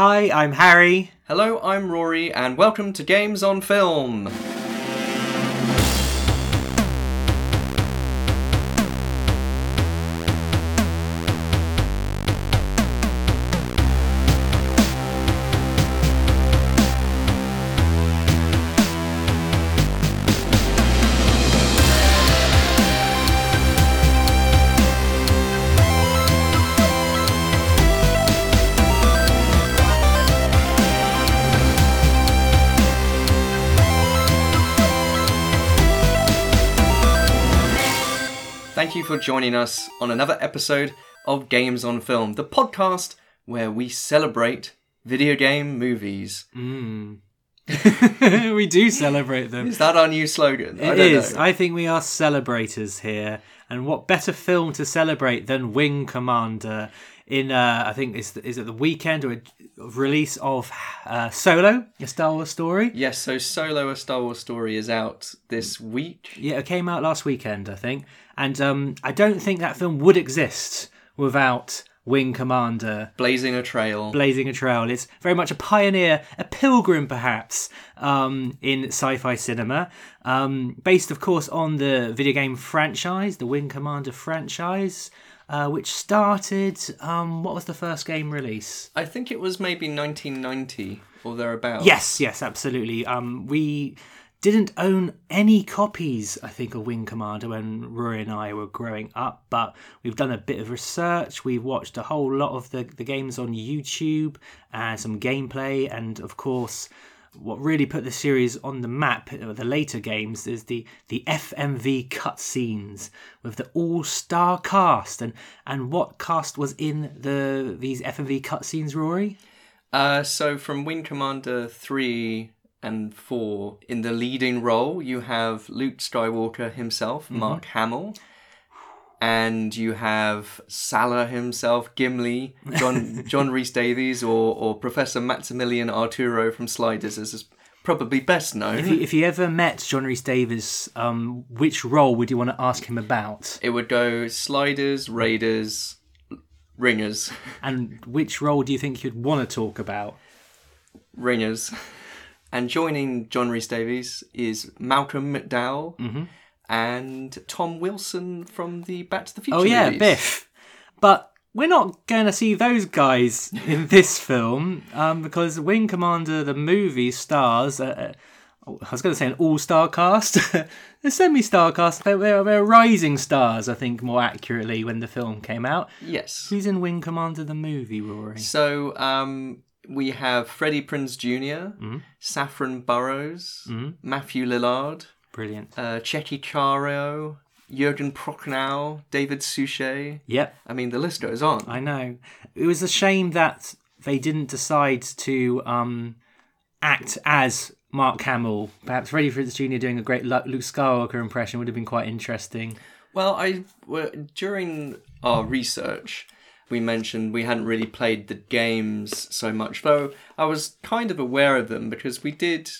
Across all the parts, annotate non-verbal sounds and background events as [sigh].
Hi, I'm Harry. Hello, I'm Rory, and welcome to Games on Film. Joining us on another episode of Games on Film, the podcast where we celebrate video game movies. [laughs] we do celebrate them. Is that our new slogan? I It don't is. I think we are celebrators here. And what better film to celebrate than Wing Commander in, uh, I think, is, is it the weekend or a release of uh, Solo, a Star Wars story? Yes, so Solo, a Star Wars story, is out this week. Yeah, it came out last weekend, I think. And um, I don't think that film would exist without Wing Commander Blazing a Trail. blazing a trail. It's very much a pioneer, a pilgrim perhaps, um, in sci-fi cinema. Um, based, of course, on the video game franchise, the Wing Commander franchise, uh, which started. Um, what was the first game release? I think it was maybe 1990 or thereabouts. Yes, yes, absolutely. Um, we didn't own any copies, I think, of Wing Commander when Rory and I were growing up, but we've done a bit of research. We've watched a whole lot of the, the games on YouTube and some gameplay, and of course, what really put the series on the map, uh, the later games, is the, the FMV cutscenes with the all-star cast, and and what cast was in the these FMV cutscenes, Rory? Uh, so from Wing Commander 3 and 4, in the leading role, you have Luke Skywalker himself, Mm-hmm. Mark Hamill. And you have Sallah himself, Gimli, John [laughs] John Rhys Davies, or, or Professor Maximilian Arturo from Sliders, as is probably best known. If you, if you ever met John Rhys Davies, um, which role would you want to ask him about? It would go Sliders, Raiders, Ringers, And which role do you think you'd want to talk about? Ringers. And joining John Rhys Davies is Malcolm McDowell Mm-hmm. and Tom Wilson from the Back to the Future Oh, yeah, movies. Biff. But we're not going to see those guys in [laughs] this film um, because Wing Commander, the movie, stars. Uh, I was going to say an all star cast. [laughs] a semi star cast. They're, they're, they're rising stars, I think, more accurately, when the film came out. Yes. Who's in Wing Commander, the movie, Rory? So um, we have Freddie Prinze junior Mm-hmm. Saffron Burrows, Matthew Lillard, Brilliant. uh, Tchéky Karyo, Jurgen Prochnow, David Suchet. Yep. I mean, the list goes on. I know. It was a shame that they didn't decide to um, act as Mark Hamill. Perhaps Freddie Prinze Jr. doing a great Lu- Luke Skywalker impression would have been quite interesting. Well, I well, during our research, we mentioned we hadn't really played the games so much, though I was kind of aware of them because we did.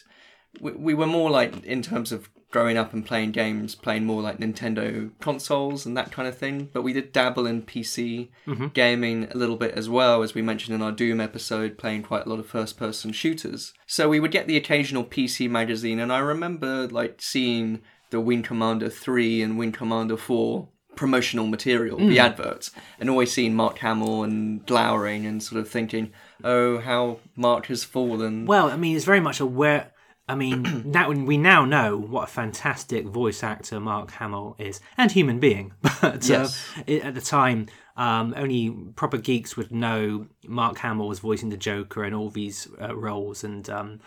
We, we were more like in terms of growing up and playing games, playing more like Nintendo consoles and that kind of thing. But we did dabble in PC mm-hmm. gaming a little bit as well, as we mentioned in our Doom episode, playing quite a lot of first-person shooters. So we would get the occasional PC magazine, and I remember like seeing the Wing Commander 3 and Wing Commander 4 promotional material, the adverts, and always seeing Mark Hamill and glowering and sort of thinking, oh, how Mark has fallen. Well, I mean, it's very much a aware. I mean, [clears throat] now we now know what a fantastic voice actor Mark Hamill is, and human being. [laughs] But Yes. uh, it, at the time, um, only proper geeks would know Mark Hamill was voicing the Joker and all these uh, roles. And um,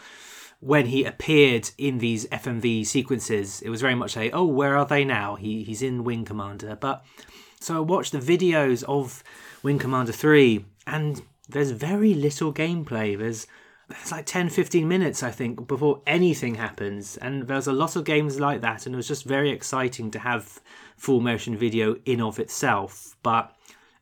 when he appeared in these FMV sequences, it was very much a, oh, where are they now? He he's in Wing Commander. But so I watched the videos of Wing Commander 3, and there's very little gameplay. There's it's like 10 15 minutes i think before anything happens and there's a lot of games like that and it was just very exciting to have full motion video in of itself but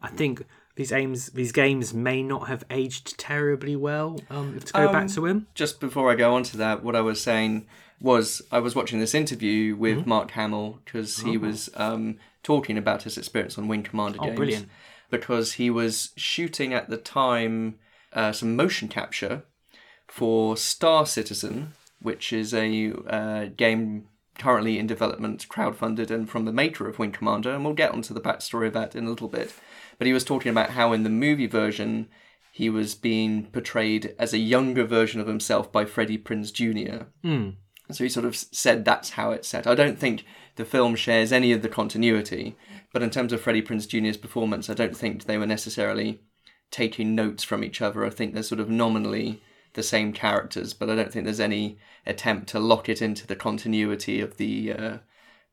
i think these aims these games may not have aged terribly well um to go back to him Just before I go on to that, what I was saying was I was watching this interview with Mark Hamill because he was um, talking about his experience on Wing Commander games. brilliant. Because he was shooting at the time uh, some motion capture for Star Citizen, which is a uh, game currently in development, crowdfunded, and from the maker of Wing Commander. And we'll get onto the backstory of that in a little bit. But he was talking about how in the movie version he was being portrayed as a younger version of himself by Freddie Prinze Jr. Mm. So he sort of said that's how it's set. I don't think the film shares any of the continuity, but in terms of Freddie Prinze Jr.'s performance, I don't think they were necessarily taking notes from each other. I think they're sort of nominally the same characters, but I don't think there's any attempt to lock it into the continuity of the uh,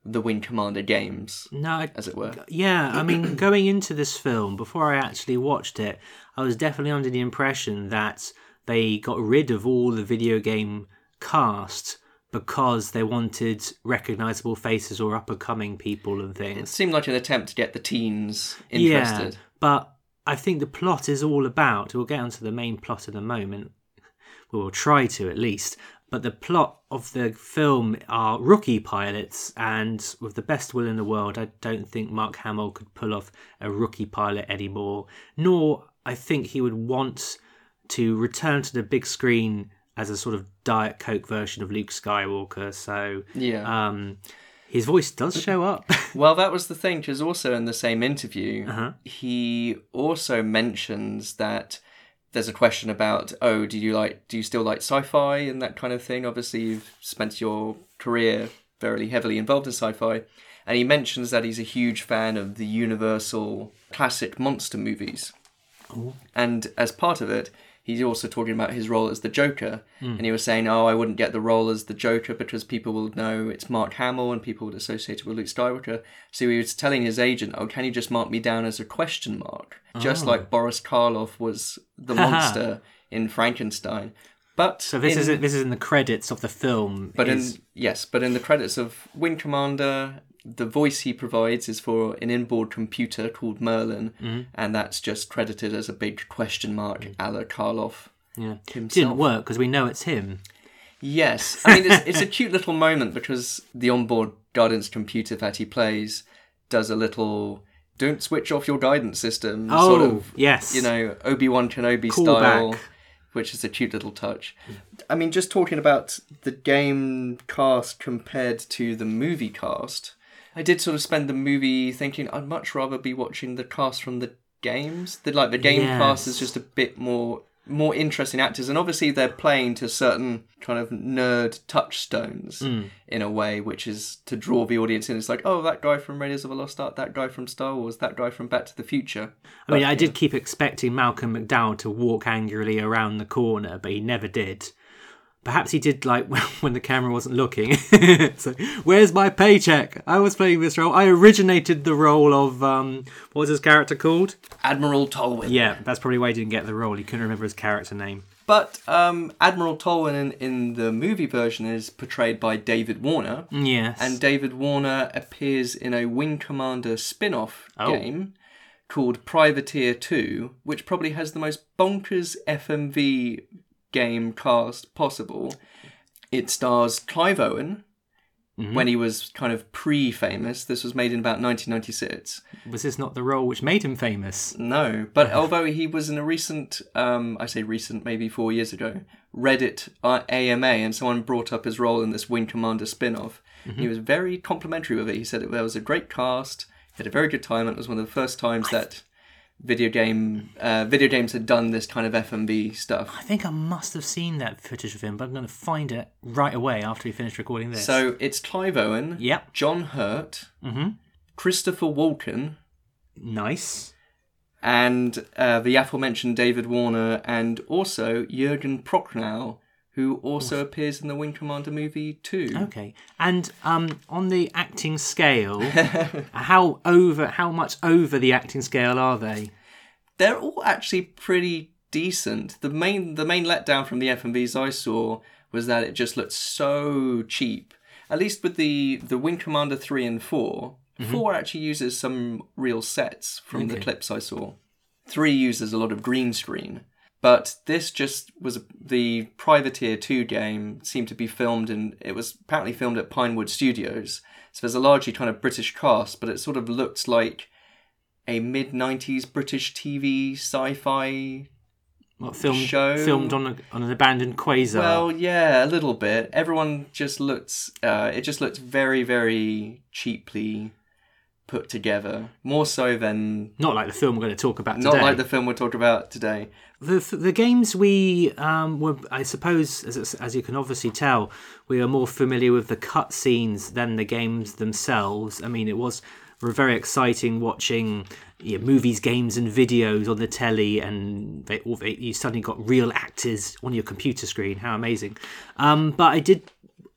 the Wing Commander games, No, I, as it were. yeah, I mean, [clears throat] going into this film, before I actually watched it, I was definitely under the impression that they got rid of all the video game cast because they wanted recognizable faces or up and coming people and things. It seemed like an attempt to get the teens interested. Yeah, but I think the plot is all about. We'll get onto the main plot in a moment. Will try to at least. But the plot of the film are rookie pilots, and with the best will in the world, I don't think Mark Hamill could pull off a rookie pilot anymore. Nor I think he would want to return to the big screen as a sort of Diet Coke version of Luke Skywalker. So Yeah. um, his voice does show up. [laughs] Well, that was the thing, because also in the same interview, Uh-huh. he also mentions that there's a question about, oh, do you like, do you still like sci-fi and that kind of thing? Obviously, you've spent your career very heavily involved in sci-fi, and he mentions that he's a huge fan of the Universal classic monster movies, and as part of it. He's also talking about his role as the Joker, hmm. and he was saying, "Oh, I wouldn't get the role as the Joker because people will know it's Mark Hamill and people would associate it with Luke Skywalker." So he was telling his agent, "Oh, can you just mark me down as a question mark, just oh. like Boris Karloff was the monster in Frankenstein." But so this in, is this is in the credits of the film. but is- in yes, but in the credits of Wing Commander, the voice he provides is for an inboard computer called Merlin, Mm-hmm. and that's just credited as a big question mark, a la Karloff. Yeah. himself. Didn't work because we know it's him. Yes, I mean it's, it's a cute little moment because the onboard guidance computer that he plays does a little "don't switch off your guidance system" Oh, sort of yes. you know Obi Wan Kenobi Callback. style, which is a cute little touch. I mean, just talking about the game cast compared to the movie cast, I did sort of spend the movie thinking I'd much rather be watching the cast from the games. The like the game cast is just a bit more more interesting actors, and obviously they're playing to certain kind of nerd touchstones Mm. in a way, which is to draw the audience in. It's like, oh, that guy from Raiders of the Lost Ark, that guy from Star Wars, that guy from Back to the Future. I mean, I did keep expecting Malcolm McDowell to walk angrily around the corner, but he never did. Perhaps he did like [laughs] when the camera wasn't looking. [laughs] so, where's my paycheck? I was playing this role. I originated the role of um, what was his character called? Admiral Tolwyn. Yeah, that's probably why he didn't get the role. He couldn't remember his character name. But um, Admiral Tolwyn in, in the movie version is portrayed by David Warner, Yes, and David Warner appears in a Wing Commander spin off Oh. game called Privateer 2, which probably has the most bonkers FMV game cast possible. It stars Clive Owen. Mm-hmm. When he was kind of pre famous. This was made in about 1996. was this not the role which made him famous? No, but [laughs] although he was in a recent, um, I say recent, maybe four years ago, Reddit uh, AMA, and someone brought up his role in this Wing Commander spin off. He was very complimentary with it. He said it, there was a great cast, he had a very good time, and it was one of the first times that video game uh, video games had done this kind of FMV stuff. I think I must have seen that footage of him, but I'm going to find it right away after we finish recording this. So it's Clive Owen, yep, John Hurt, mm-hmm. Christopher Walken, nice. and uh, the aforementioned David Warner, and also Jurgen Prochnow, who also appears in the Wing Commander movie too. Okay, and um, on the acting scale, [laughs] how over, how much over the acting scale are they? They're all actually pretty decent. The main the main letdown from the FMVs I saw was that it just looked so cheap. At least with the the Wing Commander three and 4 Four actually uses some real sets from the clips I saw. Three uses a lot of green screen. But this just was the Privateer 2 game seemed to be filmed and it was apparently filmed at Pinewood Studios. So there's a largely kind of British cast, but it sort of looked like a mid 90s British TV sci fi What filmed show. filmed on a, on an abandoned quasar? Well, yeah, a little bit. Everyone just looks. Uh, it just looks very, very cheaply put together. More so than not like the film we're going to talk about not today. like the film we're talking about today. The the games we um, were, I suppose, as as you can obviously tell, we are more familiar with the cutscenes than the games themselves. I mean, it was very exciting watching you know, movies, games, and videos on the telly, and they, they, you suddenly got real actors on your computer screen. How amazing! Um, but I did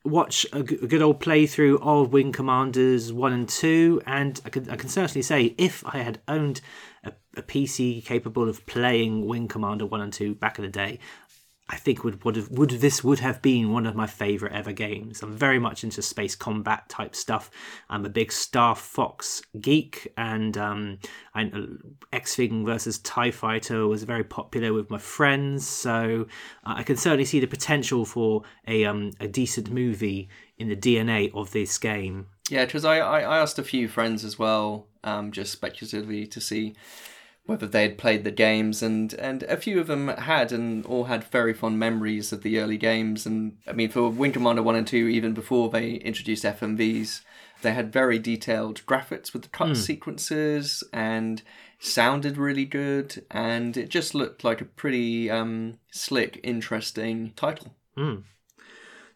watch a good old playthrough of Wing Commanders 1 and 2, and I can, I can certainly say if I had owned a, PC capable of playing Wing Commander 1 and 2 back in the day, I think would would have would this would have been one of my favorite ever games. I'm very much into space combat type stuff. I'm a big Star Fox geek, and um, X Wing versus Tie Fighter was very popular with my friends. So uh, I can certainly see the potential for a um, a decent movie in the DNA of this game. Yeah, because I I asked a few friends as well, um, just speculatively to see whether they had played the games, and and a few of them had, and all had very fond memories of the early games. And I mean, for Wing Commander one and two, even before they introduced FMVs, they had very detailed graphics with the cut sequences and sounded really good, and it just looked like a pretty um, slick, interesting title.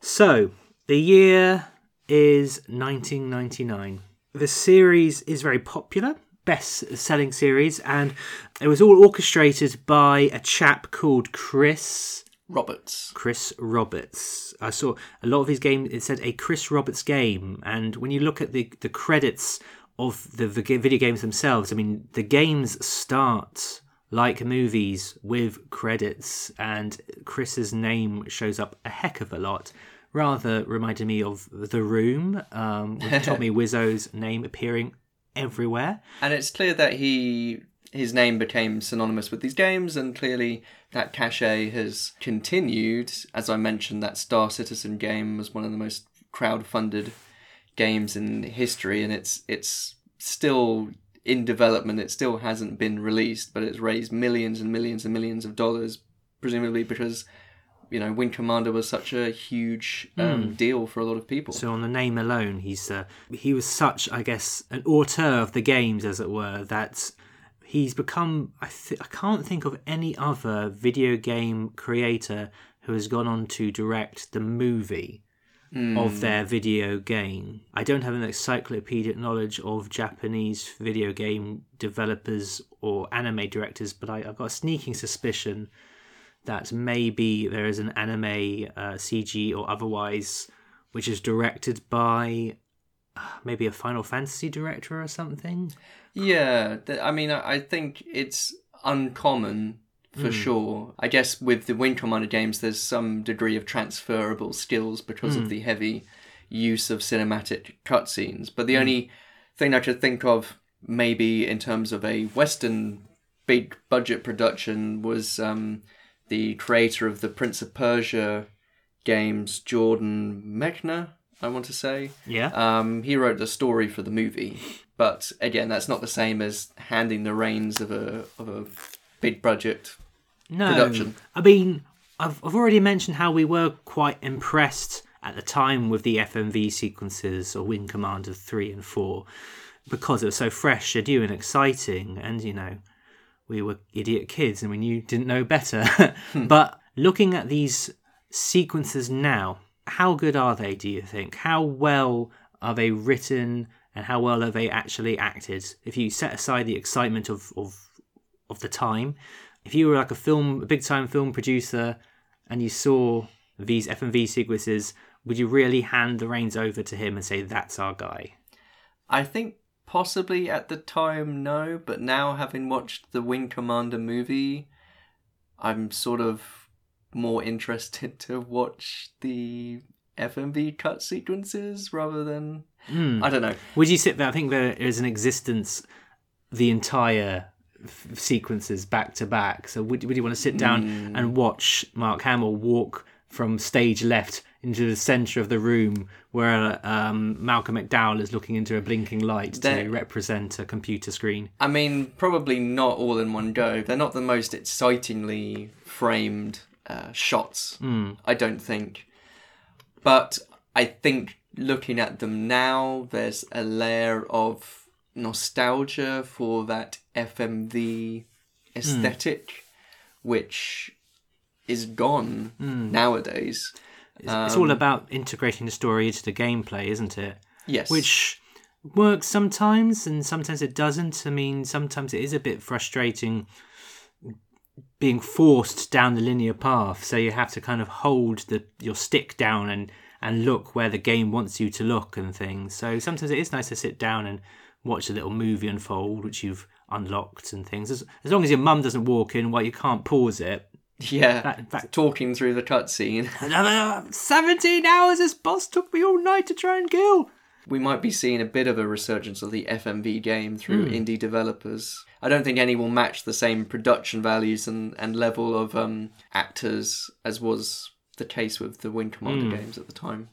So, the year is 1999. The series is very popular, best selling series, and it was all orchestrated by a chap called Chris. Roberts. Chris Roberts. I saw a lot of his games. It said a Chris Roberts game, and when you look at the the credits of the, the video games themselves, I mean, the games start like movies with credits, and Chris's name shows up a heck of a lot. Rather reminded me of The Room, um, with Tommy Wiseau's name appearing everywhere. And it's clear that he his name became synonymous with these games, and clearly that cachet has continued. As I mentioned, that Star Citizen game was one of the most crowd-funded games in history, and it's it's still in development. It still hasn't been released, but it's raised millions and millions and millions of dollars, presumably because you know Wing Commander was such a huge um, deal for a lot of people. So on the name alone, he's uh, he was such, I guess, an auteur of the games, as it were, that he's become. I th- I can't think of any other video game creator who has gone on to direct the movie of their video game. I don't have an encyclopedic knowledge of Japanese video game developers or anime directors, but I, I've got a sneaking suspicion that maybe there is an anime uh, CG or otherwise which is directed by uh, maybe a Final Fantasy director or something. Yeah, I mean, I think it's uncommon for sure. I guess with the Wing Commander games, there's some degree of transferable skills because of the heavy use of cinematic cutscenes. But the only thing I could think of, maybe in terms of a Western big budget production, was um, the creator of the Prince of Persia games, Jordan Mechner, I want to say. Yeah. Um, he wrote the story for the movie, but again, that's not the same as handing the reins of a of a big budget. no, production. I mean, I've I've already mentioned how we were quite impressed at the time with the FMV sequences of Wing Commander three and four because it was so fresh, and new, and exciting, and you know. We were idiot kids and we knew didn't know better. [laughs] but looking at these sequences now, how good are they, do you think? How well are they written and how well are they actually acted? If you set aside the excitement of, of, of the time, if you were like a film, a big time film producer and you saw these FMV sequences, would you really hand the reins over to him and say, that's our guy? I think possibly at the time no, but now having watched the Wing Commander movie, I'm sort of more interested [laughs] to watch the FMV cut sequences rather than hmm. I don't know. Would you sit there? I think there is an existence, the entire f- sequences back to back. So would would you want to sit down hmm. and watch Mark Hamill walk from stage left into the center of the room where um, Malcolm McDowell is looking into a blinking light to represent a computer screen. I mean, probably not all in one go. They're not the most excitingly framed uh, shots, I don't think. But I think looking at them now, there's a layer of nostalgia for that FMV aesthetic, which is gone nowadays. It's, it's all um, about integrating the story into the gameplay, isn't it? Yes. Which works sometimes and sometimes it doesn't. I mean, sometimes it is a bit frustrating being forced down the linear path, so you have to kind of hold the your stick down and and look where the game wants you to look and things. So sometimes it is nice to sit down and watch a little movie unfold, which you've unlocked and things. As, as long as your mum doesn't walk in while you can't pause it. Yeah. That- that- talking through the cutscene. [laughs] Another 17 hours this boss took me all night to try and kill. we might be seeing a bit of a resurgence of the FMV game through indie developers. I don't think any will match the same production values and, and level of um, actors as was the case with the Wing Commander games at the time.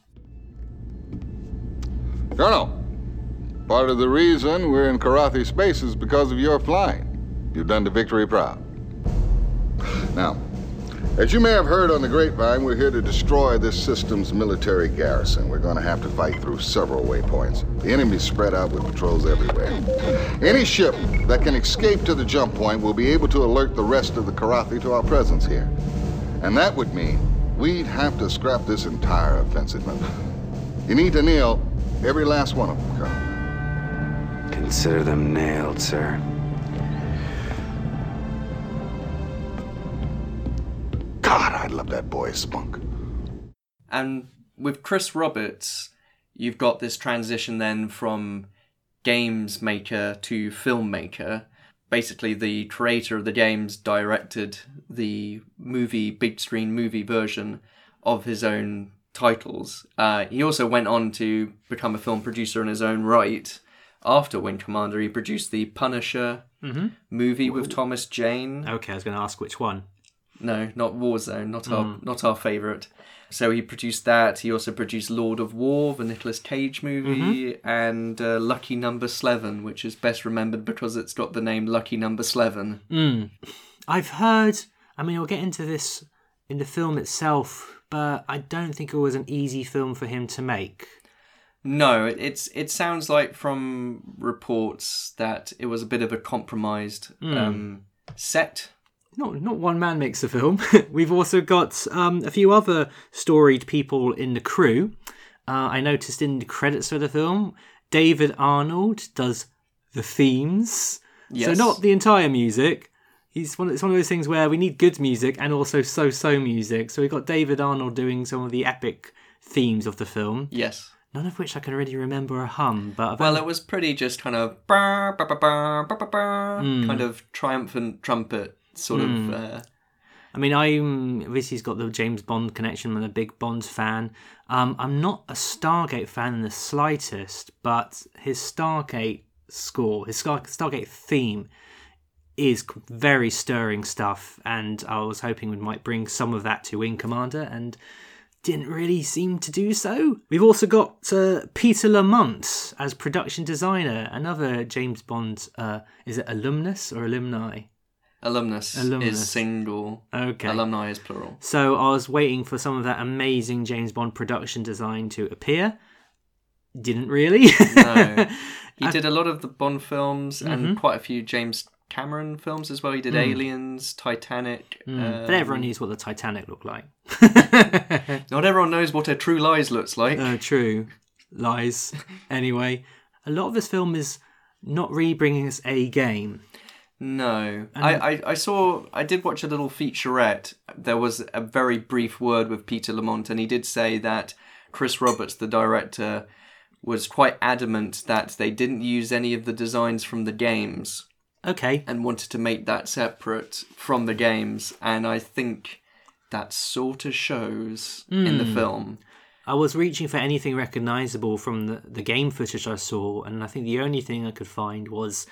Colonel, part of the reason we're in Kilrathi space is because of your flying. You've done the victory proud. Now, as you may have heard on the grapevine, we're here to destroy this system's military garrison. We're going to have to fight through several waypoints. The enemy's spread out with patrols everywhere. Any ship that can escape to the jump point will be able to alert the rest of the Kilrathi to our presence here. And that would mean we'd have to scrap this entire offensive. You need to nail every last one of them, Colonel. Consider them nailed, sir. God, I love that boy's spunk. And with Chris Roberts, you've got this transition then from games maker to filmmaker. Basically, the creator of the games directed the movie, big screen movie version of his own titles. Uh, he also went on to become a film producer in his own right. After Wing Commander, he produced the Punisher movie with Thomas Jane. Okay, I was going to ask which one. No, not Warzone, not our not our favorite. So he produced that. He also produced Lord of War, the Nicolas Cage movie, and uh, Lucky Number Slevin, which is best remembered because it's got the name Lucky Number Slevin. I've heard. I mean, we'll get into this in the film itself, but I don't think it was an easy film for him to make. No, it's it sounds like from reports that it was a bit of a compromised um, set. Not not one man makes a film. [laughs] We've also got um, a few other storied people in the crew. Uh, I noticed in the credits for the film, David Arnold does the themes. Yes. So not the entire music. He's one. It's one of those things where we need good music and also so-so music. So we got David Arnold doing some of the epic themes of the film. Yes. None of which I can really remember a hum, but I've Well, only- it was pretty just kind of bah, kind of triumphant trumpet sort of. Uh, I mean, I'm obviously he's got the James Bond connection. I'm a big Bond fan. Um, I'm not a Stargate fan in the slightest, but his Stargate score, his Star- Stargate theme, is very stirring stuff. And I was hoping we might bring some of that to Wing Commander, and didn't really seem to do so. We've also got uh, Peter Lamont as production designer, another James Bond. Uh, is it alumnus or alumni? Alumnus, Alumnus. is single. Okay. Alumni is plural. So I was waiting for some of that amazing James Bond production design to appear. Didn't really. No. [laughs] He did a lot of the Bond films Mm-hmm. and quite a few James Cameron films as well. He Mm. did Aliens, Titanic. um, but everyone knows what the Titanic looked like. [laughs] Not everyone knows what a True Lies looks like. Uh, true. Lies. Anyway, a lot of this film is not really bringing us a game. No, I, I, I saw. I did watch a little featurette. There was a very brief word with Peter Lamont, and he did say that Chris Roberts, the director, was quite adamant that they didn't use any of the designs from the games Okay. and wanted to make that separate from the games. And I think that sort of shows in the hmm. film. I was reaching for anything recognizable from the, the game footage I saw, and I think the only thing I could find was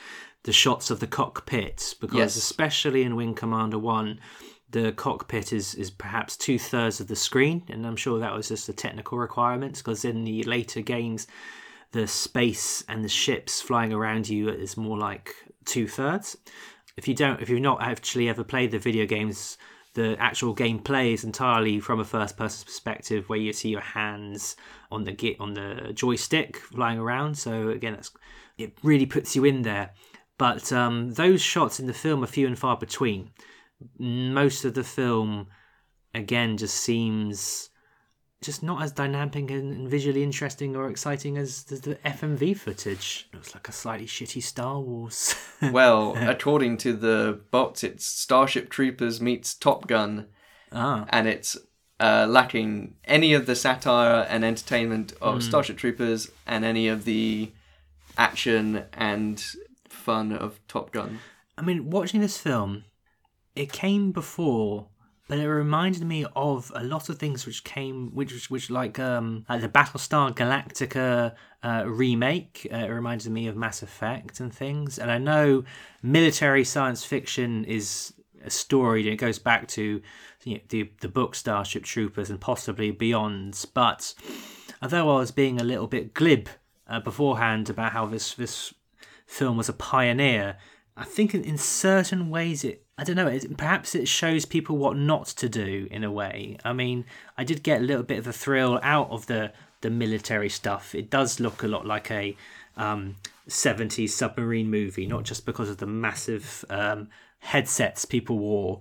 the shots of the cockpit, because Yes. especially in Wing Commander 1, the cockpit is is perhaps two thirds of the screen, and I'm sure that was just a technical requirement because in the later games, the space and the ships flying around you is more like two thirds. If you don't, if you've not actually ever played the video games, the actual gameplay is entirely from a first person perspective, where you see your hands on the on the joystick flying around. So again, that's it really puts you in there. But um, those shots in the film are few and far between. Most of the film, again, just seems just not as dynamic and visually interesting or exciting as the, FMV footage. Looks like a slightly shitty Star Wars. [laughs] well, according to the bots, it's Starship Troopers meets Top Gun, ah, and it's uh, lacking any of the satire and entertainment of Starship Troopers and any of the action and fun of Top Gun. I mean, watching this film, it came before, but it reminded me of a lot of things which came, which which, like um like the Battlestar Galactica uh, remake. Uh, it reminded me of Mass Effect and things. And I know military science fiction is a story that goes back to you know, the the book Starship Troopers and possibly beyond. But although I was being a little bit glib uh, beforehand about how this this film was a pioneer. I think in, in certain ways it I don't know, it, perhaps it shows people what not to do in a way. I mean, I did get a little bit of a thrill out of the the military stuff. It does look a lot like a um, 70s submarine movie, not just because of the massive um, headsets people wore.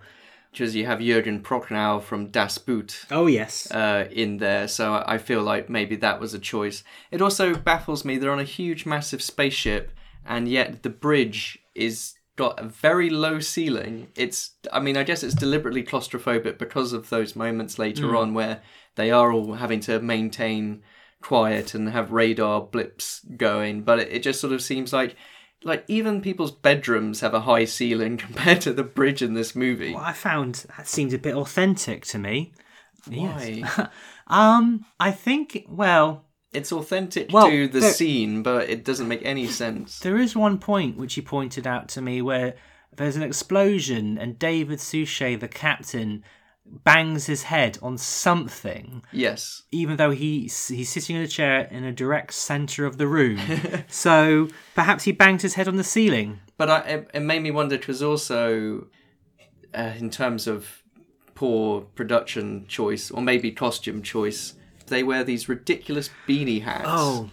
Because you have Jürgen Prochnow from Das Boot Oh yes. uh, in there, so I I feel like maybe that was a choice. It also baffles me they're on a huge, massive spaceship, and yet the bridge is got a very low ceiling. It's, I mean, I guess it's deliberately claustrophobic because of those moments later on where they are all having to maintain quiet and have radar blips going, but it, it just sort of seems like. Like even people's bedrooms have a high ceiling [laughs] compared to the bridge in this movie. What I found that seems a bit authentic to me. Why? [laughs] Um, I think well, It's authentic Well, to the there- scene, but it doesn't make any sense. There is one point which he pointed out to me where there's an explosion and David Suchet, the captain, bangs his head on something, Yes. even though he's he's sitting in a chair in a direct center of the room. [laughs] so perhaps he banged his head on the ceiling. But I, it, it made me wonder It was also, uh, in terms of poor production choice or maybe costume choice, they wear these ridiculous beanie hats. Oh,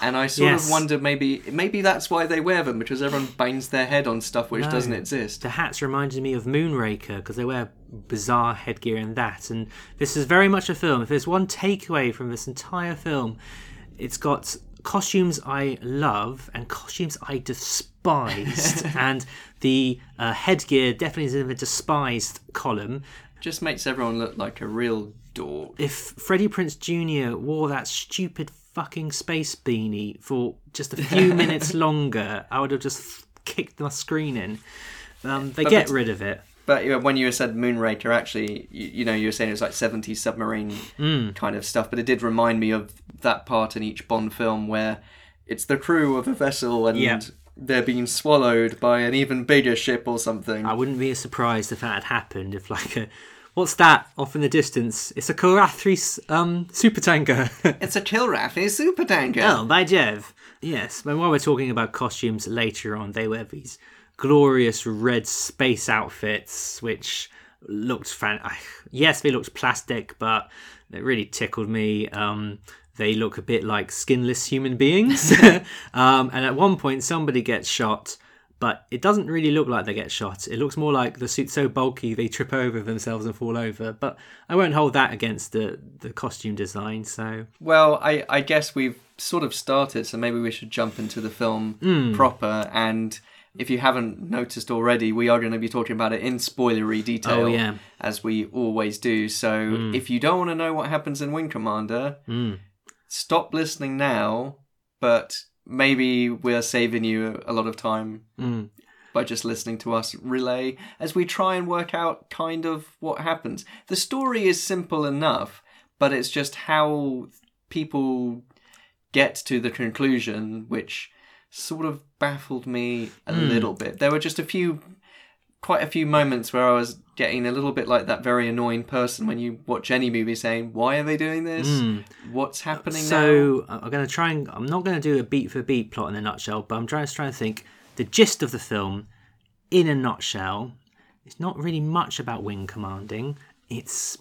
And I sort yes. of wonder maybe maybe that's why they wear them because everyone bangs their head on stuff which No. doesn't exist. the hats reminded me of Moonraker because they wear bizarre headgear in that. And this is very much a film. If there's one takeaway from this entire film, it's got costumes I love and costumes I despised. [laughs] and the uh, headgear definitely is in the despised column. Just makes everyone look like a real dork. If Freddie Prinze Jr. wore that stupid fucking space beanie for just a few [laughs] minutes longer, I would have just kicked my screen in. Um, they But get rid of it. But when you said Moonraker, actually, you, you know, you were saying it was like 70s submarine Mm. kind of stuff, but it did remind me of that part in each Bond film where it's the crew of a vessel and Yeah. they're being swallowed by an even bigger ship or something. I wouldn't be surprised if that had happened. If like a, what's that off in the distance? It's a Karathri um, super tanker. [laughs] It's a Kilrathi supertanker. oh, by Jove! Yes, but while we're talking about costumes later on, they wear these glorious red space outfits, which looked fan. Yes, they looked plastic, but it really tickled me. Um, they look a bit like skinless human beings. [laughs] [laughs] um, and at one point, somebody gets shot, but it doesn't really look like they get shot. It looks more like the suit's so bulky they trip over themselves and fall over. But I won't hold that against the, the costume design. So Well, I, I guess we've sort of started, so maybe we should jump into the film Hmm. proper. And if you haven't noticed already, we are going to be talking about it in spoilery detail, Oh, yeah. As we always do. So if you don't want to know what happens in Wing Commander, stop listening now. But maybe we're saving you a lot of time Mm. by just listening to us relay as we try and work out kind of what happens. The story is simple enough, but it's just how people get to the conclusion, which sort of baffled me a little bit. There were just a few quite a few moments where I was getting a little bit like that very annoying person when you watch any movie saying, "Why are they doing this? What's happening now?" So uh, I'm going to try and I'm not going to do a beat for beat plot in a nutshell, but I'm trying to try and think the gist of the film in a nutshell. It's not really much about wing commanding. It's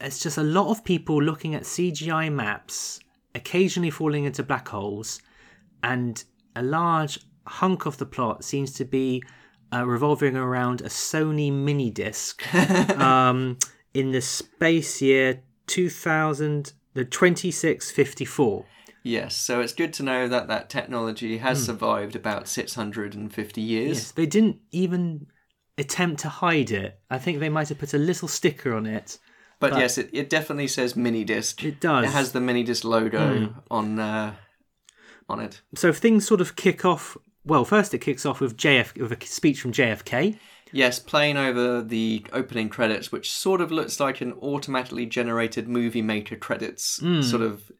it's just a lot of people looking at CGI maps, occasionally falling into black holes, and a large hunk of the plot seems to be uh, revolving around a Sony mini disc [laughs] um, in the space year 2000, the 2654. Yes, so it's good to know that that technology has survived about 650 years. Yes, they didn't even attempt to hide it. I think they might have put a little sticker on it. But, yes, it, it definitely says mini disc. It does. It has the mini disc logo on uh, on it. So if things sort of kick off. Well, first it kicks off with JF with a speech from JFK. Yes, playing over the opening credits, which sort of looks like an automatically generated movie maker credits sort of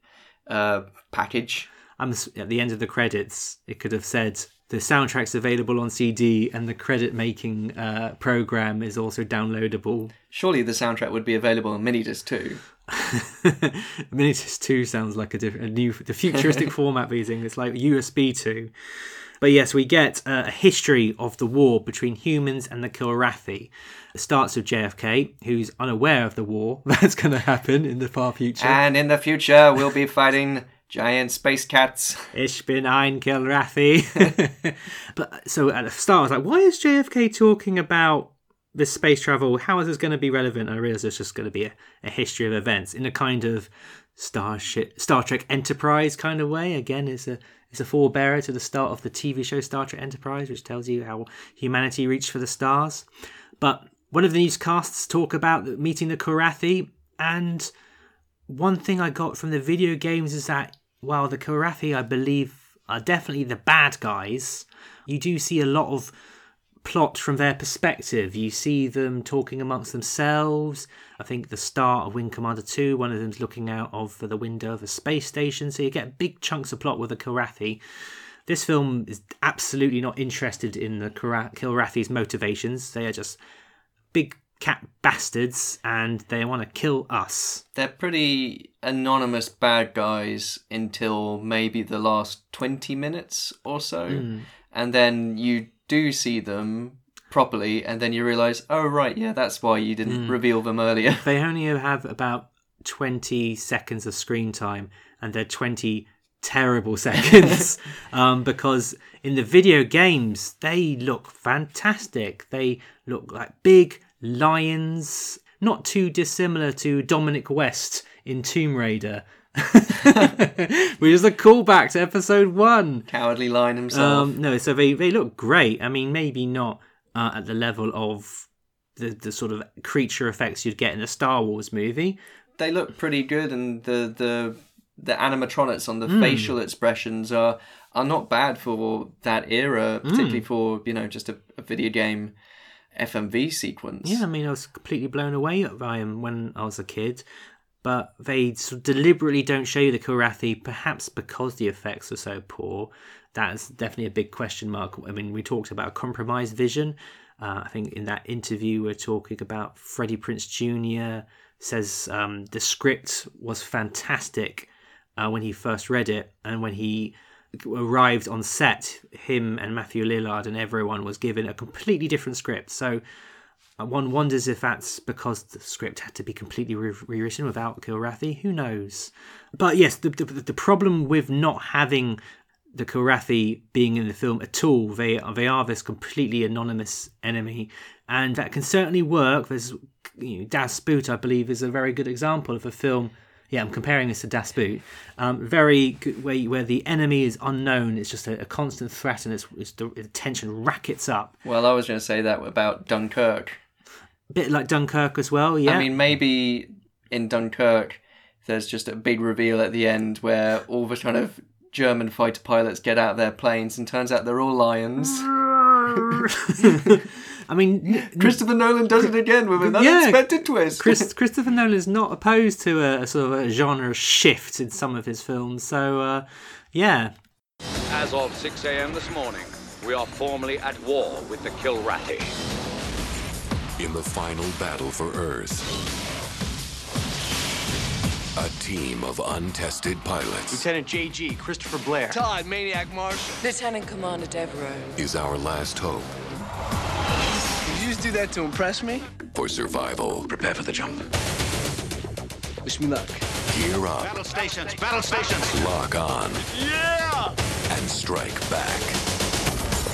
uh, package. And at the end of the credits, it could have said the soundtrack's available on CD and the credit making uh, program is also downloadable. Surely the soundtrack would be available on minidisc too. [laughs] Minitus 2 sounds like a, different, a new, the futuristic [laughs] format we're using. It's like USB 2. But yes, we get uh, a history of the war between humans and the Kilrathi. It starts with JFK, who's unaware of the war [laughs] that's going to happen in the far future. And in the future, we'll be fighting giant space cats. Ich bin ein Kilrathi. [laughs] but so at the start, I was like, why is JFK talking about this space travel? How is this going to be relevant? And I realized it's just going to be a, a history of events in a kind of Starship, Star Trek Enterprise kind of way. Again, it's a it's a forebearer to the start of the TV show Star Trek Enterprise, which tells you how humanity reached for the stars. But one of the newscasts talk about meeting the Kilrathi, and one thing I got from the video games is that while the Kilrathi, I believe, are definitely the bad guys, you do see a lot of plot from their perspective. You see them talking amongst themselves. I think the start of Wing Commander 2, one of them's looking out of the window of a space station. So you get big chunks of plot with the Kilrathi. This film is absolutely not interested in the Kilrathi's motivations. They are just big cat bastards and they want to kill us. They're pretty anonymous bad guys until maybe the last 20 minutes or so. Hmm. And then you do see them properly, and then you realize, oh, right, yeah, that's why you didn't reveal them earlier. [laughs] They only have about 20 seconds of screen time and they're 20 terrible [laughs] seconds [laughs] um, because in the video games they look fantastic. They look like big lions, not too dissimilar to Dominic West in Tomb Raider. [laughs] Which is a callback to episode one. Cowardly Lion himself. Um, no, so they, they look great. I mean, maybe not uh, at the level of the, the sort of creature effects you'd get in a Star Wars movie. they look pretty good, and the the the animatronics on the facial expressions are are not bad for that era, particularly for you know just a, a video game FMV sequence. Yeah, I mean, I was completely blown away by him when I was a kid. But they deliberately don't show you the Kilrathi, perhaps because the effects are so poor. That's definitely a big question mark. I mean, we talked about a compromised vision. Uh, I think in that interview we're talking about Freddie Prinze Jr. says um, the script was fantastic uh, when he first read it, and when he arrived on set, him and Matthew Lillard and everyone was given a completely different script. So one wonders if that's because the script had to be completely re- rewritten without Kilrathi. Who knows? But yes, the, the the problem with not having the Kilrathi being in the film at all, they they are this completely anonymous enemy, and that can certainly work. There's you know, Das Boot, I believe, is a very good example of a film. Yeah, I'm comparing this to Das Boot. Um, very good, where where the enemy is unknown. It's just a, a constant threat, and it's, it's the, the tension rackets up. Well, I was going to say that about Dunkirk. A bit like Dunkirk as well. Yeah, I mean, maybe in Dunkirk, there's just a big reveal at the end where all the kind of German fighter pilots get out of their planes, and turns out they're all lions. [laughs] I mean, n- Christopher Nolan does it again with an Yeah, unexpected twist. Chris, [laughs] Christopher Nolan is not opposed to a, a sort of a genre shift in some of his films. So, uh, yeah, As of 6 a.m. this morning, we are formally at war with the Kilrathi. In the final battle for Earth, a team of untested pilots Lieutenant JG, Christopher Blair. Todd, Maniac Marshall. Lieutenant Commander Devereaux. is our last hope Did you just do that to impress me? for survival. Prepare for the jump. Wish me luck. Gear up, Battle stations, battle stations. lock on, Yeah! and strike back.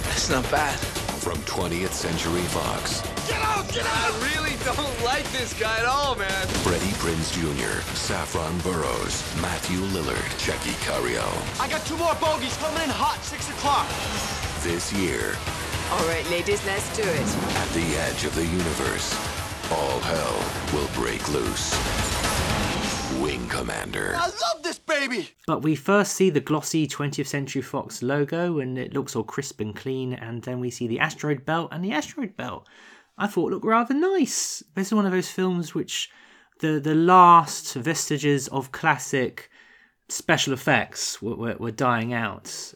That's not bad. From 20th Century Fox, Get out! Get out! I really don't like this guy at all, man. Freddie Prinze Jr., Saffron Burrows, Matthew Lillard, Tchéky Karyo. I got two more bogeys coming in hot, six o'clock. This year, All right, ladies, let's do it. at the edge of the universe, all hell will break loose. Wing Commander. I love this baby. But we first see the glossy 20th Century Fox logo and it looks all crisp and clean, and then we see the asteroid belt, and the asteroid belt I thought looked rather nice. This is one of those films which the the last vestiges of classic special effects were, were, were dying out.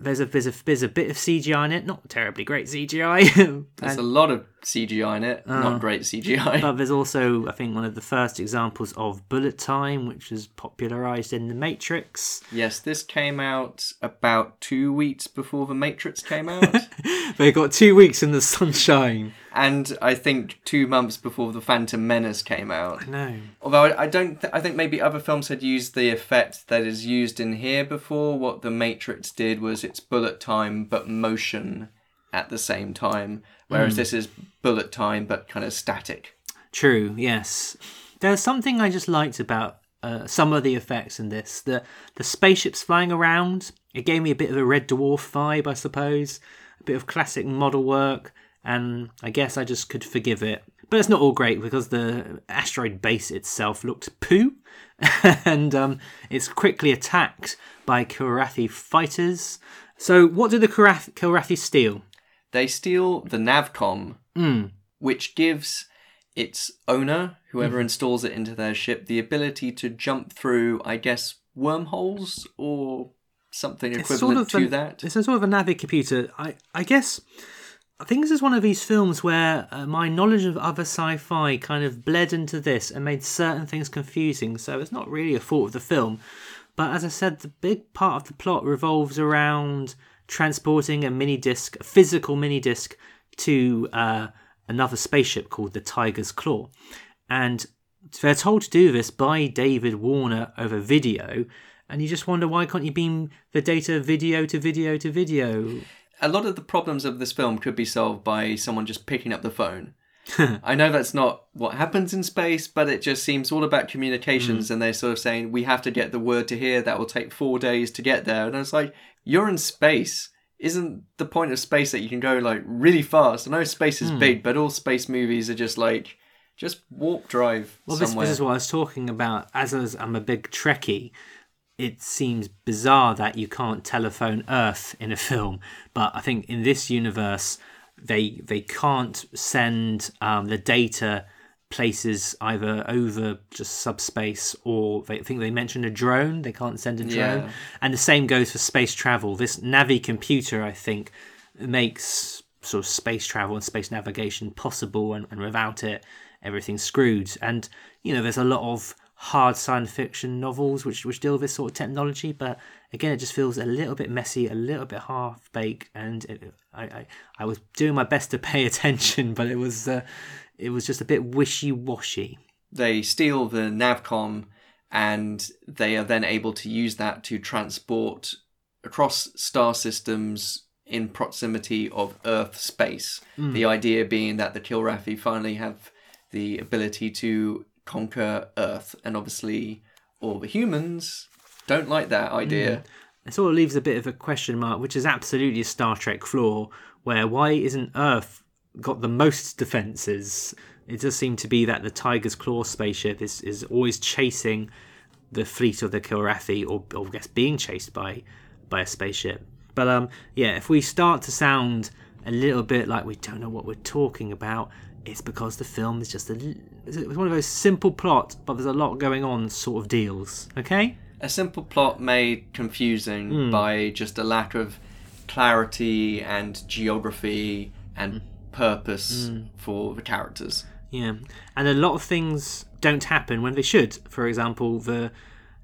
There's a, there's a there's a bit of CGI in it, not terribly great CGI, [laughs] There's a lot of CGI in it, not ah. great CGI. but there's also I think one of the first examples of bullet time, which was popularized in The Matrix. yes, this came out about two weeks before The Matrix came out, [laughs] They got two weeks in the sunshine. And I think two months before The Phantom Menace came out. No. Although I, I don't, th- I think maybe other films had used the effect that is used in here before. What The Matrix did was it's bullet time but motion at the same time, whereas this is bullet time but kind of static. True, yes. There's something I just liked about uh, some of the effects in this. The the spaceships flying around, it gave me a bit of a Red Dwarf vibe, I suppose. A bit of classic model work, and I guess I just could forgive it. But it's not all great because the asteroid base itself looked poo, [laughs] and um, it's quickly attacked by Kilrathi fighters. So, what do the Kilrath- Kilrathi steal? They steal the Navcom, which gives its owner, whoever installs it into their ship, the ability to jump through, I guess, wormholes or something equivalent to a, that. It's a sort of a Navi computer. I, I guess. I think this is one of these films where uh, my knowledge of other sci-fi kind of bled into this and made certain things confusing. So it's not really a fault of the film, but as I said, the big part of the plot revolves around transporting a mini disc, a physical mini disc, to uh, another spaceship called the Tiger's Claw, and they're told to do this by David Warner over video. And you just wonder why can't you beam the data video to video to video? A lot of the problems of this film could be solved by someone just picking up the phone. [laughs] I know that's not what happens in space, but it just seems all about communications, mm. and they're sort of saying we have to get the word to here. That will take four days to get there, and I was like, you're in space. Isn't the point of space that you can go like really fast? I know space is hmm. big, but all space movies are just like just warp drive Well, this, this is what I was talking about. As I was- I'm a big Trekkie, it seems bizarre that you can't telephone Earth in a film. But I think in this universe, they they can't send um, the data places either over just subspace or they I think they mentioned a drone. They can't send a drone, Yeah. and the same goes for space travel. This Navi computer, I think, makes sort of space travel and space navigation possible, and, and without it, everything's screwed. And you know, there's a lot of hard science fiction novels which which deal with this sort of technology, but again, it just feels a little bit messy, a little bit half baked, and it, I, I I was doing my best to [laughs] pay attention, but it was uh, it was just a bit wishy washy. they steal the Navcom and they are then able to use that to transport across star systems in proximity of Earth space. The idea being that the Kilrathi finally have the ability to conquer Earth, and obviously all the humans don't like that idea. It sort of leaves a bit of a question mark, which is absolutely a Star Trek flaw, where why isn't Earth got the most defenses? It does seem to be that the Tiger's Claw spaceship is, is always chasing the fleet of the Kilrathi, or, or I guess being chased by by a spaceship. But um, yeah, if we start to sound a little bit like we don't know what we're talking about, it's because the film is just a it's one of those simple plots, but there's a lot going on sort of deals. Okay. a simple plot made confusing hmm. by just a lack of clarity and geography and hmm. purpose hmm. for the characters. Yeah, and a lot of things don't happen when they should. For example, the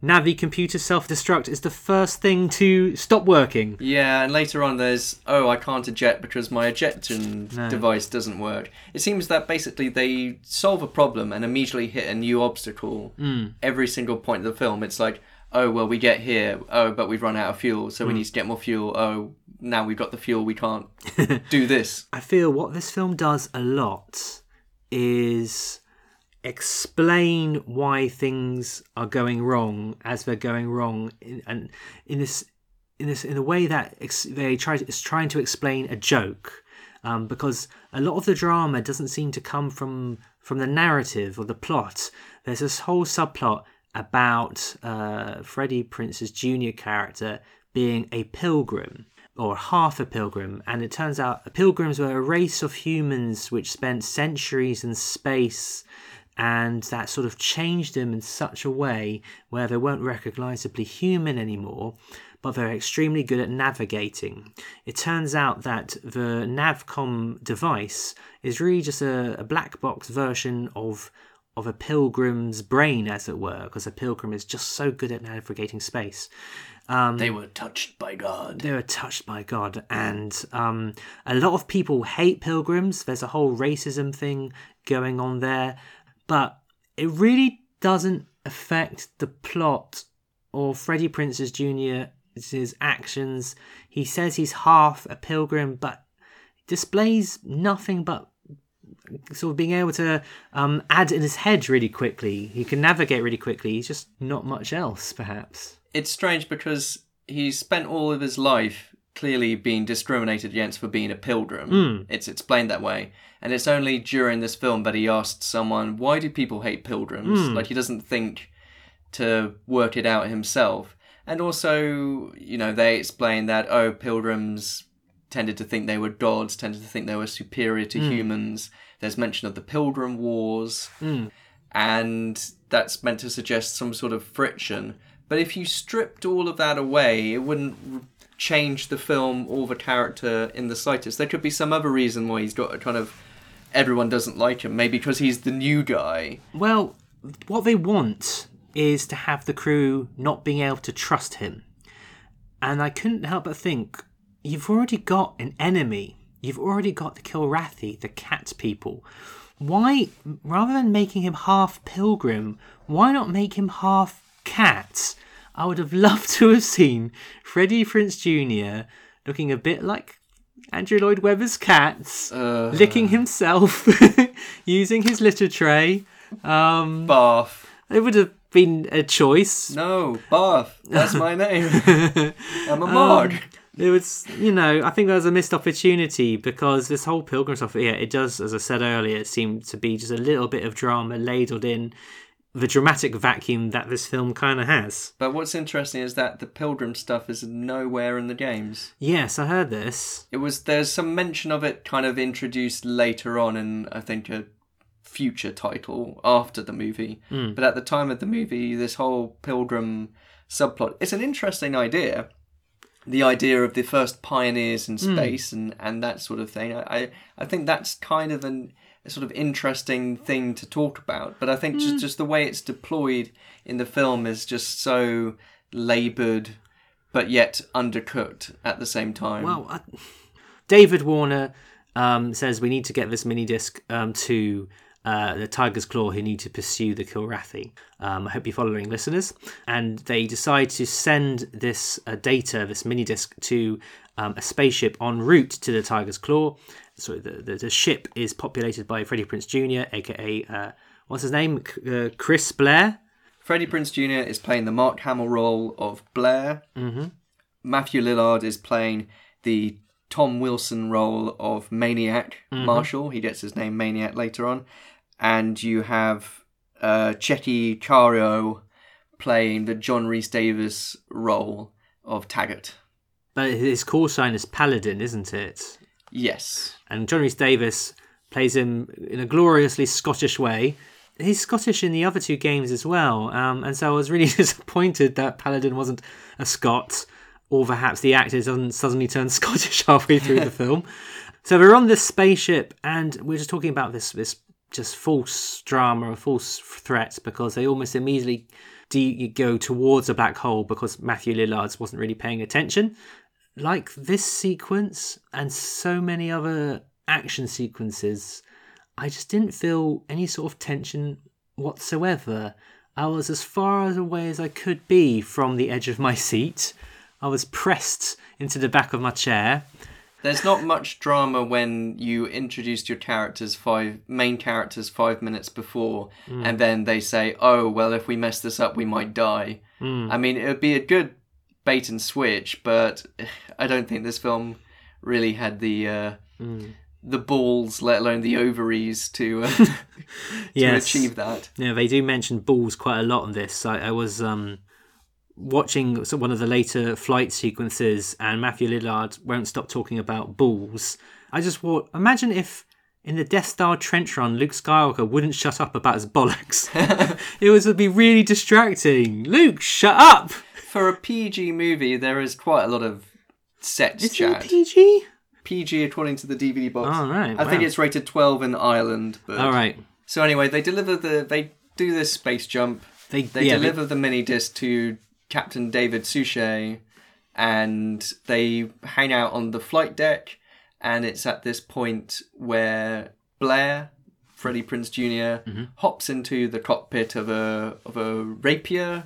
Navi computer self destruct is the first thing to stop working. Yeah, and later on there's oh I can't eject because my ejection No. device doesn't work. It seems that basically they solve a problem and immediately hit a new obstacle hmm. every single point of the film. It's like oh well we get here oh but we've run out of fuel so we hmm. need to get more fuel oh now we've got the fuel we can't [laughs] do this. I feel what this film does a lot is explain why things are going wrong as they're going wrong, in, and in this, in this, in a way that ex- they try is trying to explain a joke, um, because a lot of the drama doesn't seem to come from from the narrative or the plot. There's this whole subplot about uh, Freddie Prinze's junior character being a pilgrim or half a pilgrim, and it turns out pilgrims were a race of humans which spent centuries in space, and that sort of changed them in such a way where they weren't recognizably human anymore, but they're extremely good at navigating. It turns out that the Navcom device is really just a, a black box version of of a pilgrim's brain, as it were, because a pilgrim is just so good at navigating space. they were touched by God. They were touched by God, and um, a lot of people hate pilgrims. There's a whole racism thing going on there, but it really doesn't affect the plot or Freddie Prinze's Jr.'s actions. He says he's half a pilgrim, but displays nothing but sort of being able to um, add in his head really quickly. He can navigate really quickly. He's just not much else, perhaps. It's strange because he spent all of his life clearly being discriminated against for being a pilgrim. Hmm. It's explained that way. And it's only during this film that he asks someone, why do people hate pilgrims? Hmm. Like he doesn't think to work it out himself. And also, you know, they explain that, oh, pilgrims tended to think they were gods, tended to think they were superior to hmm. humans. There's mention of the Pilgrim Wars. And that's meant to suggest some sort of friction. But if you stripped all of that away, it wouldn't change the film or the character in the slightest. There could be some other reason why he's got a kind of. Everyone doesn't like him. Maybe because he's the new guy. Well, what they want is to have the crew not being able to trust him. And I couldn't help but think, you've already got an enemy. You've already got the Kilrathi, the cat people. Why, rather than making him half pilgrim, why not make him half cat? I would have loved to have seen Freddie Prinze Jr. looking a bit like Andrew Lloyd Webber's cats, licking himself, [laughs] using his litter tray. Um, Bath. it would have been a choice. No, Bath. That's my name. [laughs] I'm a Um, It was, you know, I think there was a missed opportunity because this whole pilgrim stuff, yeah, it does, as I said earlier, seem to be just a little bit of drama ladled in the dramatic vacuum that this film kind of has. But what's interesting is that the pilgrim stuff is nowhere in the games. Yes, I heard this. It was there's some mention of it kind of introduced later on in I think a future title after the movie. Hmm. But at the time of the movie, this whole pilgrim subplot, it's an interesting idea. The idea of the first pioneers in hmm. space and, and that sort of thing. I, I, I think that's kind of an sort of interesting thing to talk about. But I think just, just the way it's deployed in the film is just so laboured but yet undercooked at the same time. Well, I, David Warner um, says we need to get this mini disc um, to uh, the Tiger's Claw who need to pursue the Kilrathi. Um, I hope you're following, listeners. And they decide to send this uh, data, this mini disc, to um, a spaceship en route to the Tiger's Claw. So the, the, the ship is populated by Freddie Prinze Jr., aka, uh, what's his name? C- uh, Chris Blair. Freddie Prinze Jr. is playing the Mark Hamill role of Blair. Mm-hmm. Matthew Lillard is playing the Tom Wilson role of Maniac Marshall. He gets his name Maniac later on. And you have uh, Tchéky Karyo playing the John Rhys-Davies role of Taggart. But his call sign is Paladin, isn't it? Yes. and John Rhys-Davies plays him in a gloriously Scottish way. He's Scottish in the other two games as well, um, and so I was really [laughs] disappointed that Paladin wasn't a Scot or perhaps the actor doesn't suddenly turn [laughs] Scottish halfway through the [laughs] film. So we're on this spaceship, and we're just talking about this this just false drama or false threats because they almost immediately de- go towards a black hole because Matthew Lillard's wasn't really paying attention. Like this sequence and so many other action sequences, I just didn't feel any sort of tension whatsoever. I was as far away as I could be from the edge of my [laughs] seat. I was pressed into the back of my chair. There's not much drama when you introduced your characters five main characters five minutes before, mm. and then they say, "Oh, well, if we mess this up, we might die." Mm. I mean, it would be a good bait and switch, but [sighs] I don't think this film really had the uh, the balls, let alone the ovaries, to uh, [laughs] to [laughs] Yes. achieve that. Yeah, they do mention balls quite a lot in this. I, I was um, watching one of the later flight sequences, and Matthew Lillard won't stop talking about balls. I just thought, imagine if in the Death Star trench run, Luke Skywalker wouldn't shut up about his bollocks. [laughs] it was would be really distracting. Luke, shut up. For a PG movie, there is quite a lot of sex Is it chat. PG? PG according to the DVD box. Oh, right, I think it's rated 12 in Ireland. But... All right. So anyway, they deliver the they do this space jump. They, They yeah, deliver the mini disc to Captain David Suchet, and they hang out on the flight deck. And it's at this point where Blair, Freddie Prinze junior Mm-hmm. hops into the cockpit of a of a rapier,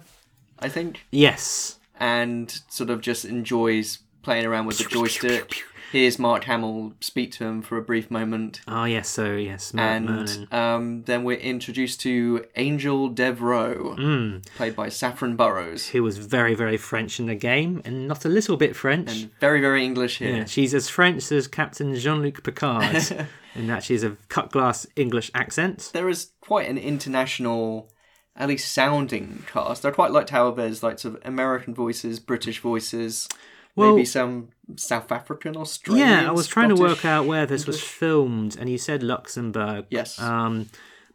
I think, yes. and sort of just enjoys playing around with the joystick. Here's Mark Hamill speak to him for a brief moment. Oh, yes. So, yes. And Merlin. um, then we're introduced to Angel Devereaux, Hmm. played by Saffron Burrows, Who was very, very French in the game, and not a little bit French. and very, very English here. Yeah, she's as French as Captain Jean Luc Picard, [laughs] in that she has a cut glass English accent. There is quite an international, at least sounding cast. I quite liked how there's like sort of American voices, British voices, Well- maybe some South African, Australian. Yeah, I was trying to work out where this was filmed, and you said Luxembourg. Yes. Um,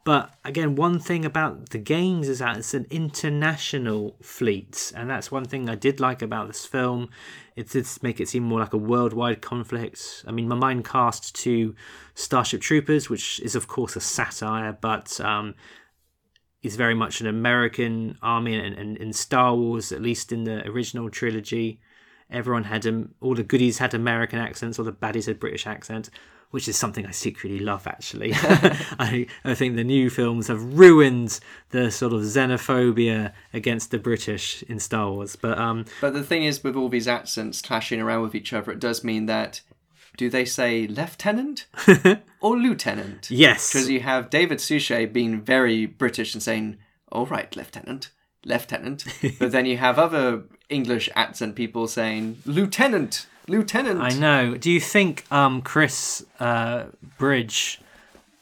but again, one thing about the games is that it's an international fleet, and that's one thing I did like about this film. It did make it seem more like a worldwide conflict. I mean, my mind cast to Starship Troopers, which is of course a satire, but um, is very much an American army, and, and in Star Wars, at least in the original trilogy, everyone had um, all the goodies had American accents, all the baddies had British accents, which is something I secretly love. Actually, [laughs] [laughs] I I think the new films have ruined the sort of xenophobia against the British in Star Wars. But um, But the thing is, with all these accents clashing around with each other, it does mean that. Do they say lieutenant [laughs] or lieutenant? yes, Because you have David Suchet being very British and saying, "All right, lieutenant, lieutenant," [laughs] but then you have other English accent people saying, "Lieutenant, lieutenant." I know. Do you think um, Chris uh, Bridge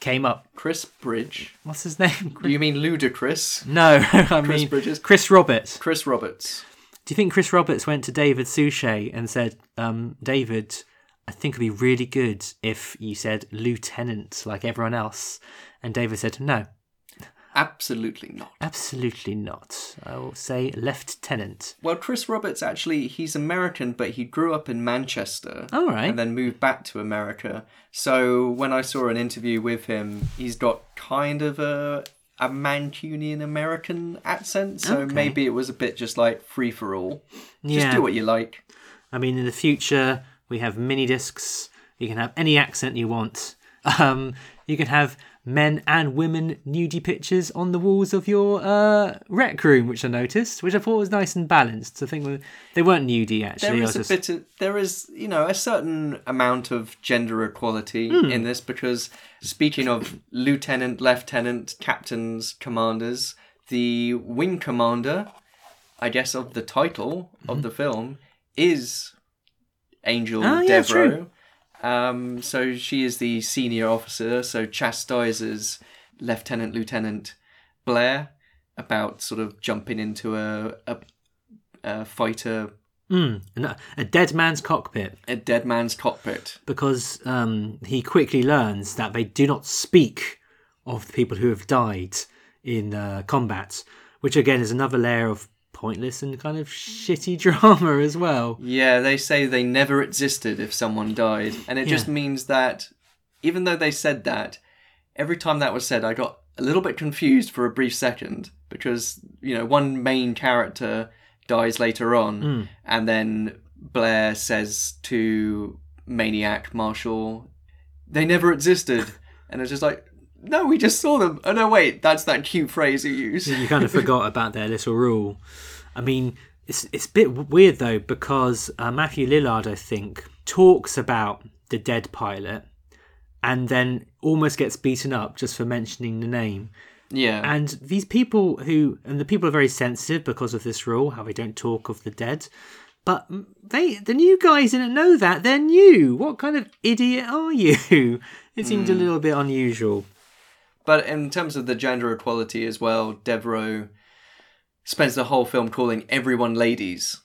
came up? Chris Bridge. What's his name? Do [laughs] you mean ludicrous? No, I Chris mean Bridges? Chris Roberts. Chris Roberts. Do you think Chris Roberts went to David Suchet and said, um, David, I think it'd be really good if you said lieutenant like everyone else? And David said, No, Absolutely not. absolutely not. I will say lieutenant. Well, Chris Roberts actually, he's American, but he grew up in Manchester. All right. And then moved back to America. So when I saw an interview with him, he's got kind of a a Mancunian American accent. So Okay. maybe it was a bit just like free for all. Just Yeah. do what you like. I mean, in the future, we have mini discs. You can have any accent you want. Um, you can have men and women nudie pictures on the walls of your uh, rec room, which I noticed, which I thought was nice and balanced. I think they weren't nudie actually. There I a just- bit of, there is, you know, a certain amount of gender equality Hmm. in this because speaking of lieutenant, lieutenant, captains, commanders, the wing commander, I guess of the title of the film is Angel. Oh, yeah, Devereaux. Um, so she is the senior officer, so chastises Lieutenant Lieutenant Blair about sort of jumping into a, a, a fighter, Mm, a dead man's cockpit a dead man's cockpit. because um, he quickly learns that they do not speak of the people who have died in uh, combat, which again is another layer of pointless and kind of shitty [laughs] drama as well. Yeah, they say they never existed if someone died. And it just means that even though they said that, every time that was said, I got a little bit confused for a brief second because, you know, one main character dies later on, Mm. and then Blair says to Maniac Marshall, they never existed. and it's just like, no, we just saw them. Oh, no, wait, that's that cute phrase you use. you kind of [laughs] forgot about their little rule. I mean, it's it's a bit weird though because uh, Matthew Lillard, I think, talks about the dead pilot, and then almost gets beaten up just for mentioning the name. yeah. And these people who, and the people are very sensitive because of this rule, how they don't talk of the dead. But they, the new guys didn't know that. They're new. What kind of idiot are you? [laughs] It seemed a little bit unusual. But in terms of the gender equality as well, Devereaux spends the whole film calling everyone ladies.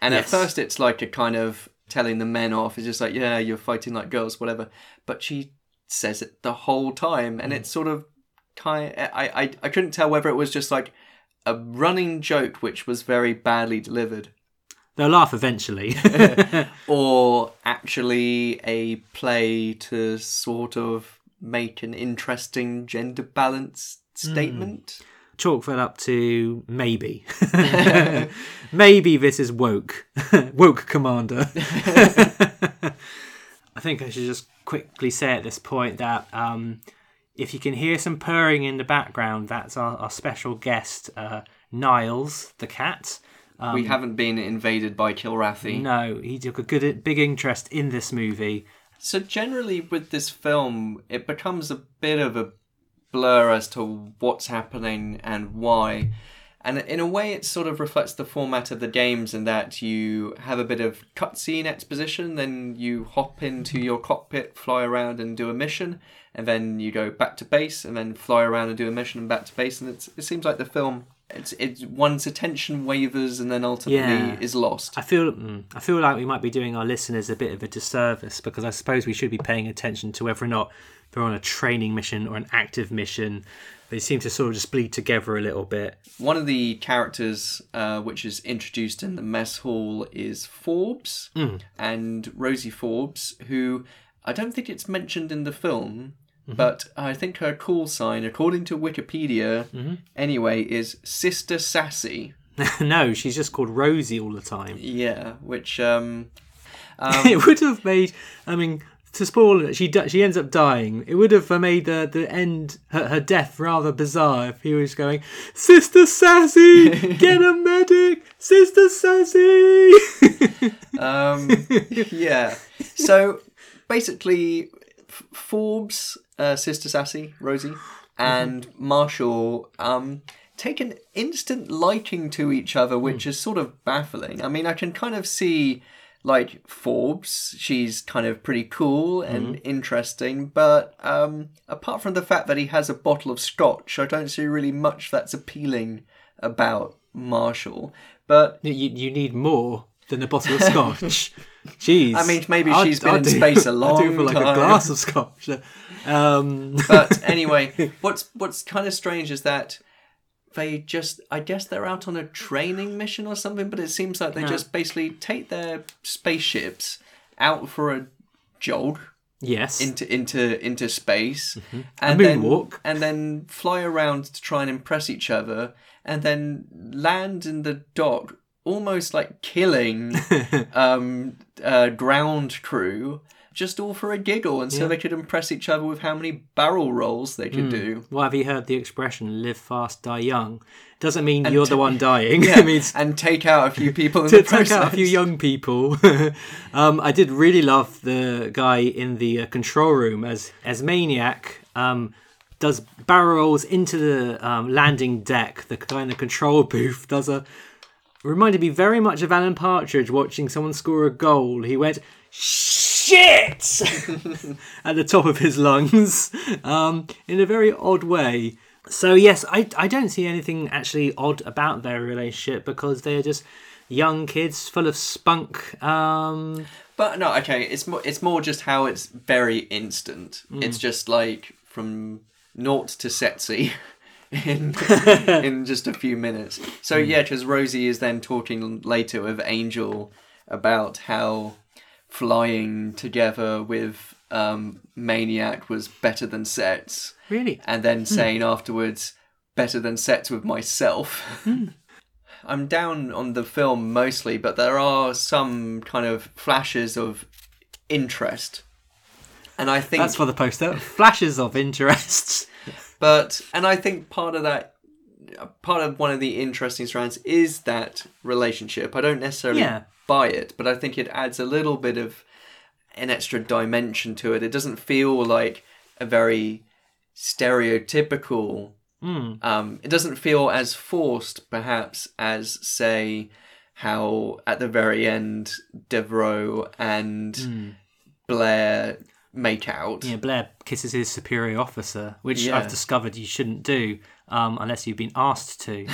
And Yes. at first, it's like a kind of telling the men off. It's just like, yeah, you're fighting like girls, whatever. But she says it the whole time, and it's mm. sort of kind. I, I I couldn't tell whether it was just like a running joke, which was very badly delivered, They'll laugh eventually. [laughs] [laughs] or actually a play to sort of make an interesting gender balance hmm. statement. Chalk that up to maybe. [laughs] maybe this is woke. [laughs] woke commander. [laughs] I think I should just quickly say at this point that um, if you can hear some purring in the background, that's our, our special guest, uh, Niles, the cat. Um, we haven't been invaded by Kilrathi. No, he took a good, big interest in this movie. So generally, with this film, it becomes a bit of a blur as to what's happening and why. And in a way, it sort of reflects the format of the games in that you have a bit of cutscene exposition, then you hop into your cockpit, fly around and do a mission, and then you go back to base, and then fly around and do a mission and back to base. And it seems like the film, it's, it's one's attention wavers and then ultimately Yeah. is lost. I feel mm, I feel like we might be doing our listeners a bit of a disservice because I suppose we should be paying attention to whether or not they're on a training mission or an active mission. They seem to sort of just bleed together a little bit. One of the characters uh, which is introduced in the mess hall is Forbes and Rosie Forbes, who I don't think it's mentioned in the film, but I think her call sign, according to Wikipedia, anyway, is Sister Sassy. [laughs] no, she's just called Rosie all the time. Yeah, which [laughs] um, it would have made. I mean, to spoil it, she di- she ends up dying. It would have made the the end her, her death rather bizarre if he was going, "Sister Sassy, [laughs] get a medic, Sister Sassy." um, yeah. So basically, F- Forbes, uh, Sister Sassy, Rosie, and Marshall um, take an instant liking to each other, which is sort of baffling. I mean, I can kind of see. Like Forbes, she's kind of pretty cool and interesting, but um, apart from the fact that he has a bottle of scotch, I don't see really much that's appealing about Marshall. But you you need more than a bottle of scotch. [laughs] Jeez. I mean, maybe I'd- she's been I'd in space a [laughs] long do for like a glass of scotch. Um, but [laughs] anyway, what's what's kind of strange is that they just I guess they're out on a training mission or something, but it seems like they just basically take their spaceships out for a jog yes. into into into space A and then moonwalk. and then fly around to try and impress each other and then land in the dock almost like killing [laughs] um uh, ground crew just all for a giggle and so Yeah. they could impress each other with how many barrel rolls they could do Well, have you heard the expression "live fast, die young"? Doesn't mean And you're the one dying. [laughs] yeah [laughs] it means and take out a few people in to the take out a few young people. um, I did really love the guy in the uh, control room as as maniac. Um, does barrel rolls into the um, landing deck, the kind of control booth. Does a reminded me very much of Alan Partridge watching someone score a goal. He went shit [laughs] at the top of his lungs um, in a very odd way. So yes, I I don't see anything actually odd about their relationship because they're just young kids full of spunk. Um, But no, okay, it's more it's more just how it's very instant. Mm. It's just like from naught to sexy [laughs] in [laughs] in just a few minutes. So hmm. yeah, because Rosie is then talking later with Angel about how flying together with um, Maniac was better than sets, Really? and then hmm. saying afterwards, better than sets with myself. Hmm. [laughs] I'm down on the film mostly, but there are some kind of flashes of interest. And I think That's for the poster. Flashes of interest. [laughs] but and I think part of that part of one of the interesting strands is that relationship. I don't necessarily Yeah. buy it, but I think it adds a little bit of an extra dimension to it. It doesn't feel like a very stereotypical um it doesn't feel as forced perhaps as say how at the very end Devereaux and Blair make out. Yeah, Blair kisses his superior officer, which Yeah. I've discovered you shouldn't do um, unless you've been asked to.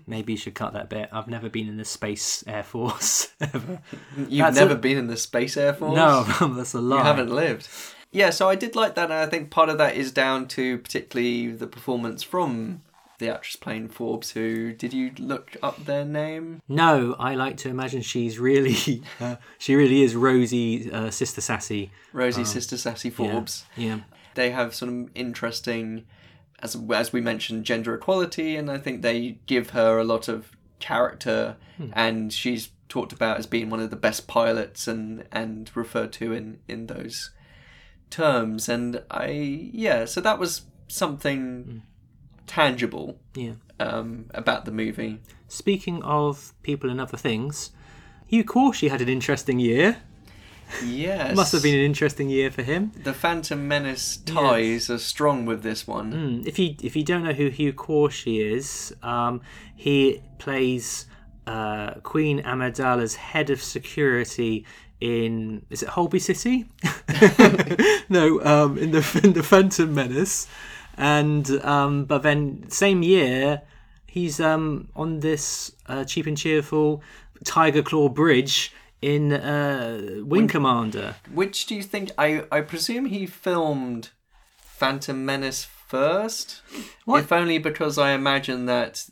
[laughs] Maybe you should cut that bit. I've never been in the Space Air Force [laughs] ever. You've That's never a- been in the Space Air Force? No, [laughs] that's a lie. You haven't lived. Yeah, so I did like that, and I think part of that is down to particularly the performance from the actress playing Forbes. Who did you look up their name? No, I like to imagine she's really, [laughs] uh, she really is Rosie, uh, Sister Sassy. Rosie Sister Sassy Forbes. Yeah. They have some interesting, as as we mentioned, gender equality, and I think they give her a lot of character, and she's talked about as being one of the best pilots, and and referred to in in those terms. And I yeah, so that was something tangible Yeah. um, about the movie. Speaking of people and other things, Hugh Quarshie had an interesting year. Yes, Must have been an interesting year for him. The Phantom Menace ties are strong with this one. Mm, If you if you don't know who Hugh Quarshie is, um, he plays uh, Queen Amidala's head of security in is it Holby City? [laughs] [laughs] no, um, in the in the Phantom Menace, and um, but then same year he's um, on this uh, cheap and cheerful Tiger Claw Bridge in uh, Wing Commander. Which do you think? I I presume he filmed Phantom Menace first. What? If only because I imagine that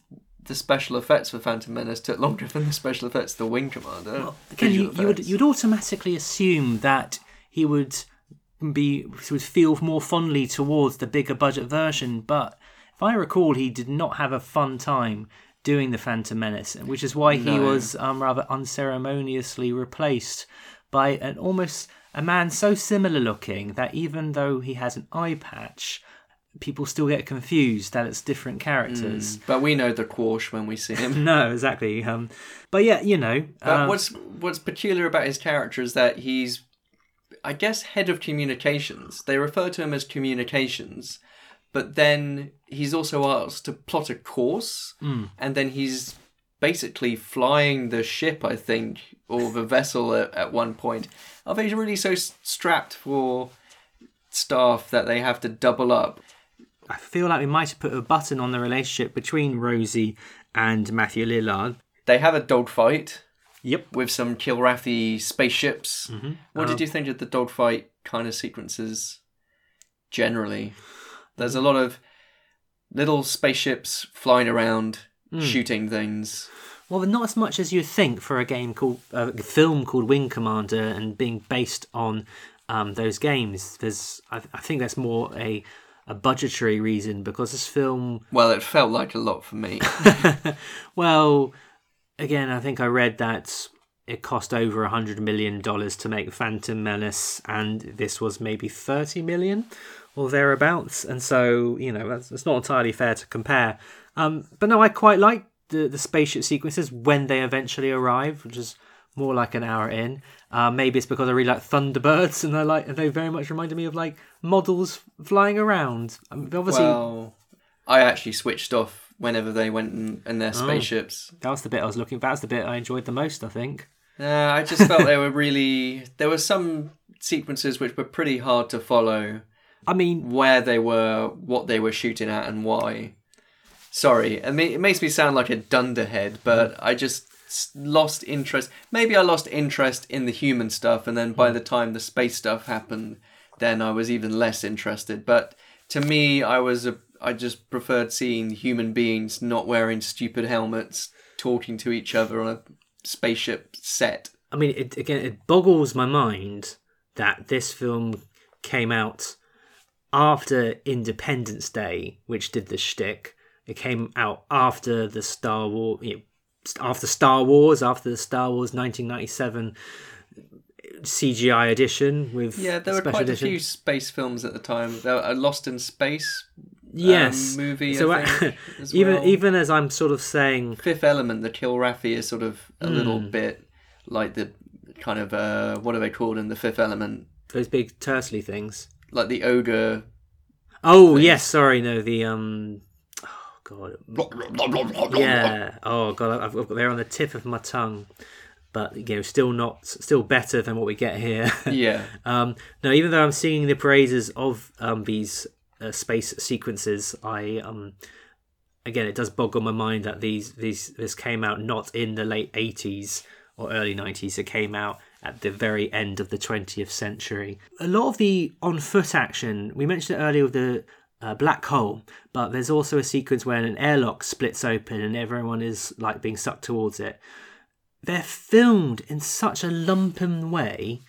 the special effects for Phantom Menace took longer than the special effects for Wing Commander. Again, you, you would you'd automatically assume that he would be would feel more fondly towards the bigger budget version, but if I recall, he did not have a fun time doing the Phantom Menace, which is why he was um, rather unceremoniously replaced by an almost a man so similar looking that even though he has an eye patch, people still get confused that it's different characters. But we know the Quash when we see him. [laughs] No, exactly. Um, but yeah, you know, um, what's what's peculiar about his character is that he's, I guess, head of communications. They refer to him as communications, but then he's also asked to plot a course, hmm. and then he's basically flying the ship, I think, or the vessel at, at one point. Are they really so strapped for staff that they have to double up? I feel like we might have put a button on the relationship between Rosie and Matthew Lillard. They have a dogfight. Yep. with some Kilrathi spaceships. What Um, did you think of the dogfight kind of sequences generally? There's a lot of little spaceships flying around, shooting things. Well, not as much as you think for a game called uh, a film called Wing Commander and being based on um, those games. There's, I, I think that's more a a budgetary reason because this film Well, it felt like a lot for me. [laughs] Well, again, I think I read that it cost over a hundred million dollars to make Phantom Menace, and this was maybe thirty million or thereabouts. And so, you know, that's, it's not entirely fair to compare. Um, but no, I quite like the the spaceship sequences when they eventually arrive, which is more like an hour in. Uh, maybe it's because I really like Thunderbirds, [laughs] and I like they very much reminded me of like models flying around. I mean, obviously, well, I actually switched off whenever they went in, in Oh. their spaceships. that was the bit I was looking. That was the bit I enjoyed the most. I think. Yeah, I just felt [laughs] they were really. There were some sequences which were pretty hard to follow. I mean, where they were, what they were shooting at, and why. Sorry, I mean, it makes me sound like a dunderhead, but I just lost interest. Maybe I lost interest in the human stuff, and then by the time the space stuff happened, then I was even less interested. But to me, I was a, I just preferred seeing human beings not wearing stupid helmets, talking to each other on a spaceship set. I mean, it, again, it boggles my mind that this film came out after Independence Day, which did the shtick. It came out after the Star Wars, you know, after Star Wars, after the Star Wars 1997 CGI edition with Yeah, there were quite edition. a few space films at the time. There were uh, Lost in Space yes um, movie. So think, [laughs] as even well. even as I'm sort of saying, Fifth Element, the Kilrathi is sort of a little Hmm. bit like the kind of uh, what are they called in the Fifth Element? those big turtly things. Like the ogre. Oh yes, sorry, no, the um, oh god, yeah, oh god, I've, I've got they're on the tip of my tongue, but you know, still not, still better than what we get here. [laughs] Yeah. um, no, even though I'm singing the praises of um these uh, space sequences, I um, again, it does boggle my mind that these these this came out not in the late '80s or early '90s. It came out at the very end of the 20th century. A lot of the on foot action, we mentioned it earlier with the uh, black hole, but there's also a sequence where an airlock splits open and everyone is like being sucked towards it. They're filmed in such a lumpen way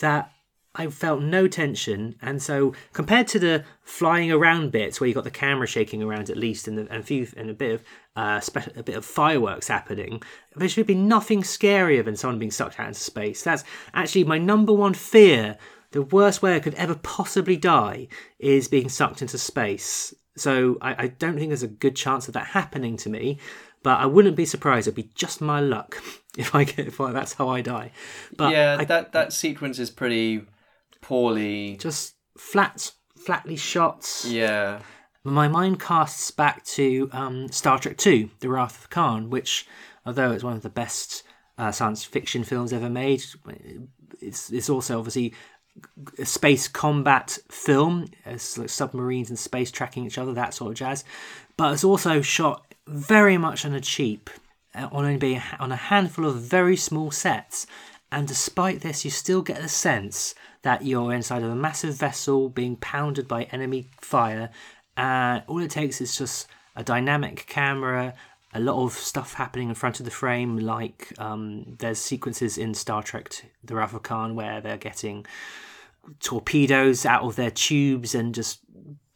that I felt no tension, and so compared to the flying around bits where you got the camera shaking around at least, and, the, and a few and a bit of uh, spe- a bit of fireworks happening, there should be nothing scarier than someone being sucked out into space. That's actually my number one fear. The worst way I could ever possibly die is being sucked into space. So I, I don't think there's a good chance of that happening to me. But I wouldn't be surprised. It'd be just my luck [laughs] if I get if I, that's how I die. But yeah, I- that that sequence is pretty poorly. just flat, flatly shots. Yeah. My mind casts back to um, Star Trek II, The Wrath of Khan, which, although it's one of the best uh, science fiction films ever made, it's it's also obviously a space combat film. It's like submarines and space tracking each other, that sort of jazz. But it's also shot very much on a cheap, uh, on only being on a handful of very small sets. And despite this, you still get the sense that you're inside of a massive vessel being pounded by enemy fire. And all it takes is just a dynamic camera, a lot of stuff happening in front of the frame, like um, there's sequences in Star Trek The Wrath of Khan where they're getting torpedoes out of their tubes and just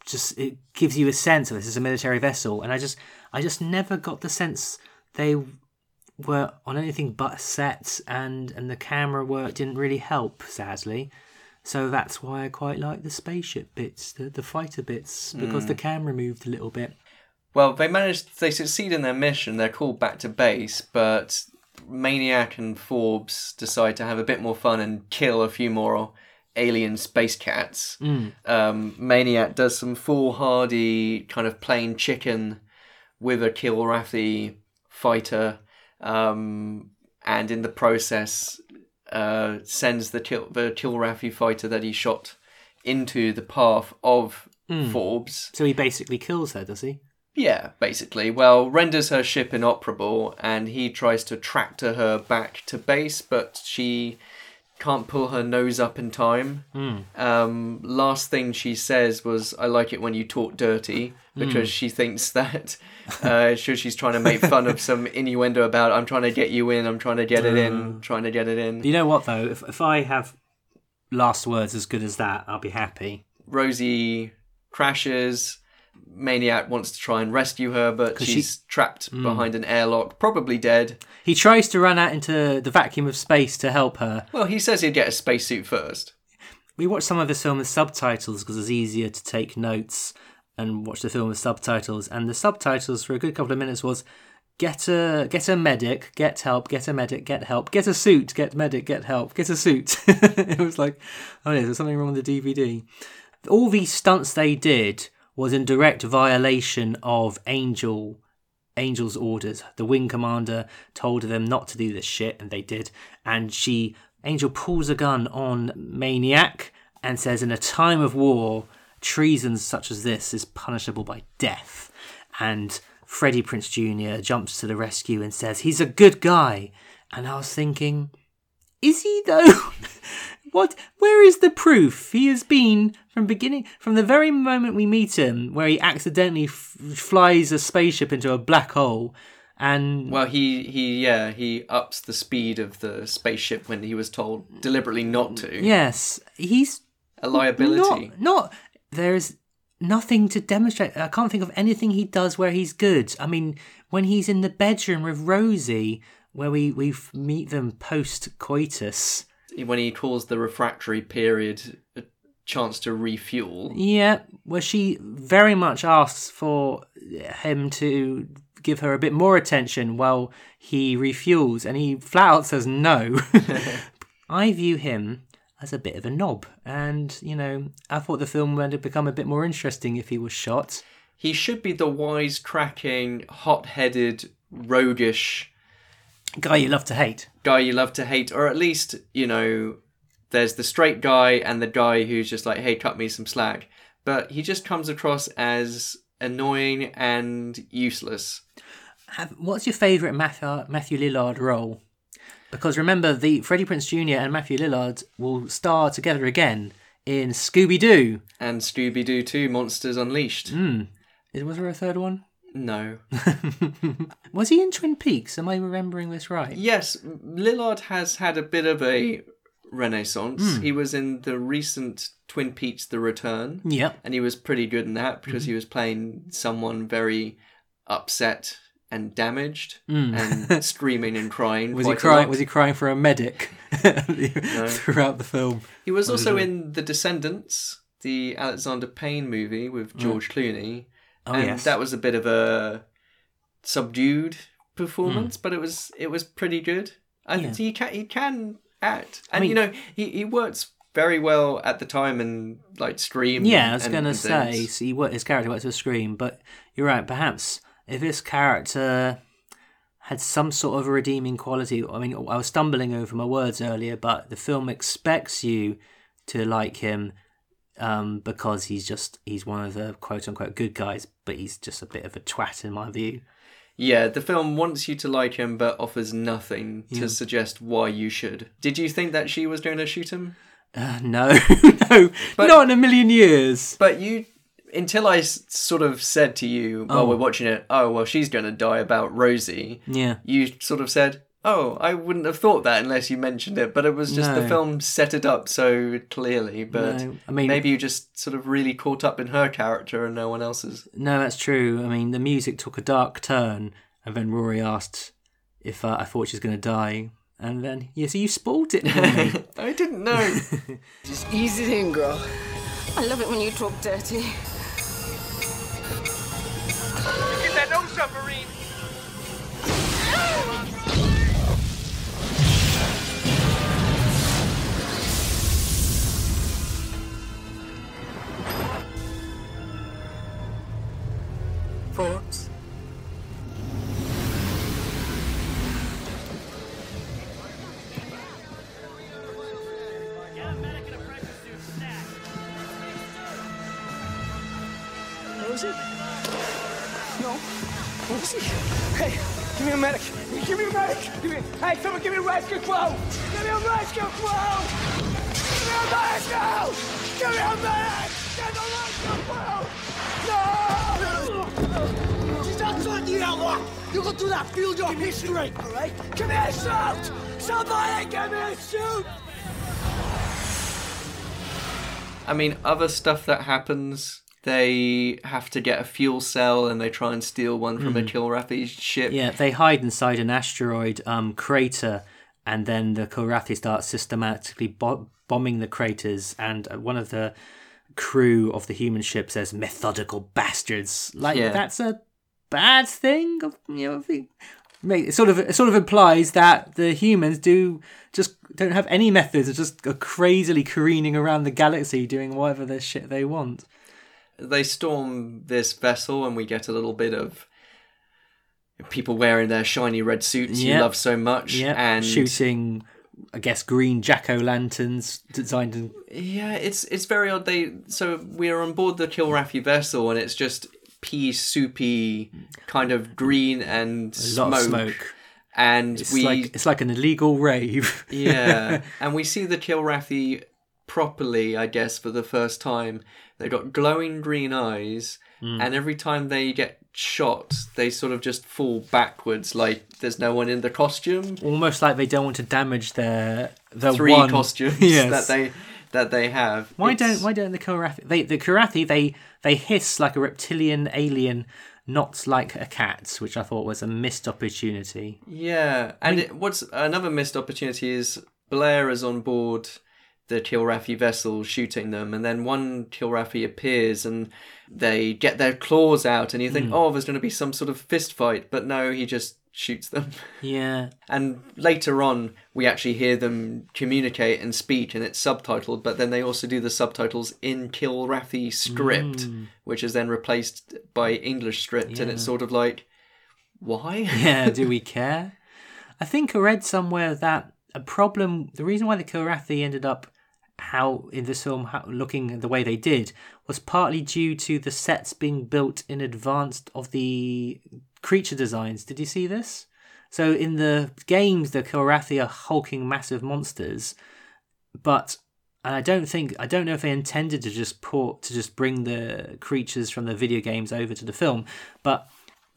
just it gives you a sense of this is a military vessel and i just i just never got the sense they were on anything but sets, and and the camera work didn't really help sadly so that's why i quite like the spaceship bits the, the fighter bits because the camera moved a little bit Well, they managed. They succeed in their mission. They're called back to base, but Maniac and Forbes decide to have a bit more fun and kill a few more alien space cats. Um, Maniac does some foolhardy kind of plain chicken with a Kilrathi fighter, um, and in the process uh, sends the Kil- the Kilrathi fighter that he shot into the path of Forbes. so he basically kills her does he Yeah, basically. Well, renders her ship inoperable, and he tries to tractor her back to base, but she can't pull her nose up in time. Um, last thing she says was, "I like it when you talk dirty," because she thinks that [laughs] uh, she- she's trying to make fun of some innuendo about, "I'm trying to get you in, I'm trying to get it in, trying to get it in." you know what though if, if i have last words as good as that i'll be happy Rosie crashes. Maniac wants to try and rescue her, but she's she- trapped hmm. behind an airlock, probably dead. he tries to run out into the vacuum of space to help her Well, he says he'd get a spacesuit first. we watched some of this film with subtitles because it's easier to take notes and watch the film with subtitles. And the subtitles for a good couple of minutes was get a get a medic, get help, get a medic, get help, get a suit, get medic, get help, get a suit. [laughs] it was like, oh yeah, there's something wrong with the DVD. All these stunts they did was in direct violation of Angel Angel's orders. The wing commander told them not to do this shit, and they did. And she, Angel, pulls a gun on Maniac and says, "In a time of war, treason such as this is punishable by death." And Freddie Prinze Jr. jumps to the rescue and says, "He's a good guy." And I was thinking, is he though? [laughs] what? Where is the proof? He has been from beginning, from the very moment we meet him, where he accidentally f- flies a spaceship into a black hole, and Well, he he yeah he ups the speed of the spaceship when he was told deliberately not to. yes, he's A liability. Not, not there's nothing to demonstrate. I can't think of anything he does where he's good. I mean, when he's in the bedroom with Rosie, where we we meet them post coitus. When he calls the refractory period a chance to refuel. Yeah, where she very much asks for him to give her a bit more attention while he refuels, and he flat out says no. [laughs] I view him as a bit of a knob, and you know, I thought the film would have become a bit more interesting if he was shot. He should be the wise, cracking, hot-headed, roguish Guy you love to hate. Guy you love to hate, or at least you know, there's the straight guy and the guy who's just like, "Hey, cut me some slack," but he just comes across as annoying and useless. Have, what's your favourite Matthew, Matthew Lillard role? Because remember, the Freddie Prinze Jr. and Matthew Lillard will star together again in Scooby Doo. And Scooby Doo 2 Monsters Unleashed. Mm. Was there a third one? No. [laughs] Was he in Twin Peaks? Am I remembering this right? Yes, Lillard has had a bit of a renaissance. Hmm. He was in the recent Twin Peaks The Return. Yep. And he was pretty good in that because Mm-hmm. he was playing someone very upset and damaged Mm. and [laughs] screaming and crying. Was he crying? Was he crying for a medic [laughs] throughout the film? He was also in The Descendants, the Alexander Payne movie with George Clooney. Oh, and yes. that was a bit of a subdued performance, hmm. but it was it was pretty good. I. Yeah. think he can he can act, I and mean- you know he he works very well at the time and like Scream. Yeah, I was going to say so he, his character works with Scream, but you're right. Perhaps if this character had some sort of a redeeming quality, I mean, I was stumbling over my words earlier, but the film expects you to like him um, because he's just he's one of the quote unquote good guys, but he's just a bit of a twat in my view. Yeah, the film wants you to like him, but offers nothing Yeah. to suggest why you should. Did you think that she was going to shoot him? Uh, no, [laughs] no, not in a million years. But you, until I sort of said to you while Oh. we're watching it, oh well, she's going to die about Rosie. Yeah. You sort of said, oh, I wouldn't have thought that unless you mentioned it. But it was just the film set it up so clearly. But No, I mean- maybe you just sort of really caught up in her character and no one else's. No, that's true. I mean, the music took a dark turn, and then Rory asked if uh, I thought she was going to die, and then yeah, so you spoiled it me. [laughs] [laughs] I didn't know. Just ease it in, girl. I love it when you talk dirty. Get that nose submarine! Forbes. Rosie? No. Hey, give me a medic. Give me a medic. Give me. Hey, someone give me a rescue quote. Give me a rescue quote. Give me a rescue. Give me a medic. You go through that field of history, all right? Give me a suit. Somebody give me a suit. I mean, other stuff that happens. They have to get a fuel cell and they try and steal one from a Mm. Kilrathi ship. yeah, they hide inside an asteroid um, crater, and then the Kilrathi start systematically bo- bombing the craters, and uh, one of the crew of the human ship says, "Methodical bastards!" Like Yeah. that's a bad thing. You know, I think- it sort of it sort of implies that the humans do just don't have any methods. Are just go crazily careening around the galaxy doing whatever the shit they want. they storm this vessel and we get a little bit of people wearing their shiny red suits you love so much Yeah, and shooting, I guess, green jack o' lanterns designed yeah it's it's very odd they so we're on board the Kilrathi vessel and it's just pea soupy kind of green and smoke, smoke. and It's we like it's like an illegal rave. [laughs] yeah, [laughs] and we see the Kilrathi properly, I guess, for the first time. They've got glowing green eyes, Hmm. and every time they get shot, they sort of just fall backwards, like there's no one in the costume. Almost like they don't want to damage their the Three one costumes [laughs] yes. that they that they have. Why It's- don't why don't the Kilrathi they the Kilrathi they they hiss like a reptilian alien, not like a cat, which I thought was a missed opportunity. Yeah, and it, what's another missed opportunity is Blair is on board the Kilrathi vessel shooting them, and then one Kilrathi appears and they get their claws out, and you think, Hmm. oh, there's going to be some sort of fist fight, but no, he just shoots them. Yeah, [laughs] And later on, we actually hear them communicate and speak, and it's subtitled, but then they also do the subtitles in Kilrathi script, mm. which is then replaced by English script, and it's sort of like, why? [laughs] yeah. Do we [laughs] care? I think I read somewhere that a problem. The reason why the Kilrathi ended up how in this film how, looking the way they did was partly due to the sets being built in advance of the creature designs. Did you see this? So in the games, the Kilrathi are hulking massive monsters, but and I don't think I don't know if they intended to just port to just bring the creatures from the video games over to the film, but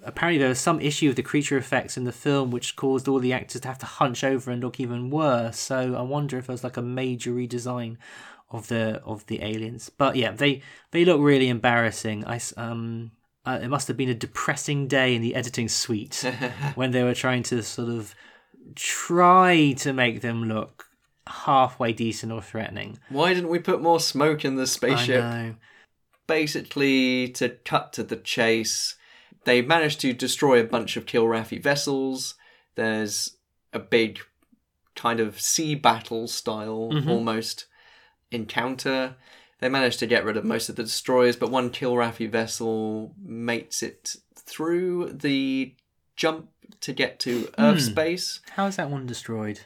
apparently there was some issue with the creature effects in the film which caused all the actors to have to hunch over and look even worse. So I wonder if there was like a major redesign of the of the aliens. But yeah, they they look really embarrassing. I um uh, it must have been a depressing day in the editing suite [laughs] when they were trying to sort of try to make them look halfway decent or threatening. Why didn't we put more smoke in the spaceship? Basically, to cut to the chase, they managed to destroy a bunch of Kilrathi vessels. There's a big kind of sea battle style Mhm. almost encounter. They managed to get rid of most of the destroyers, but one Kilrathi vessel mates it through the jump to get to Earth Hmm. space. How is that one destroyed?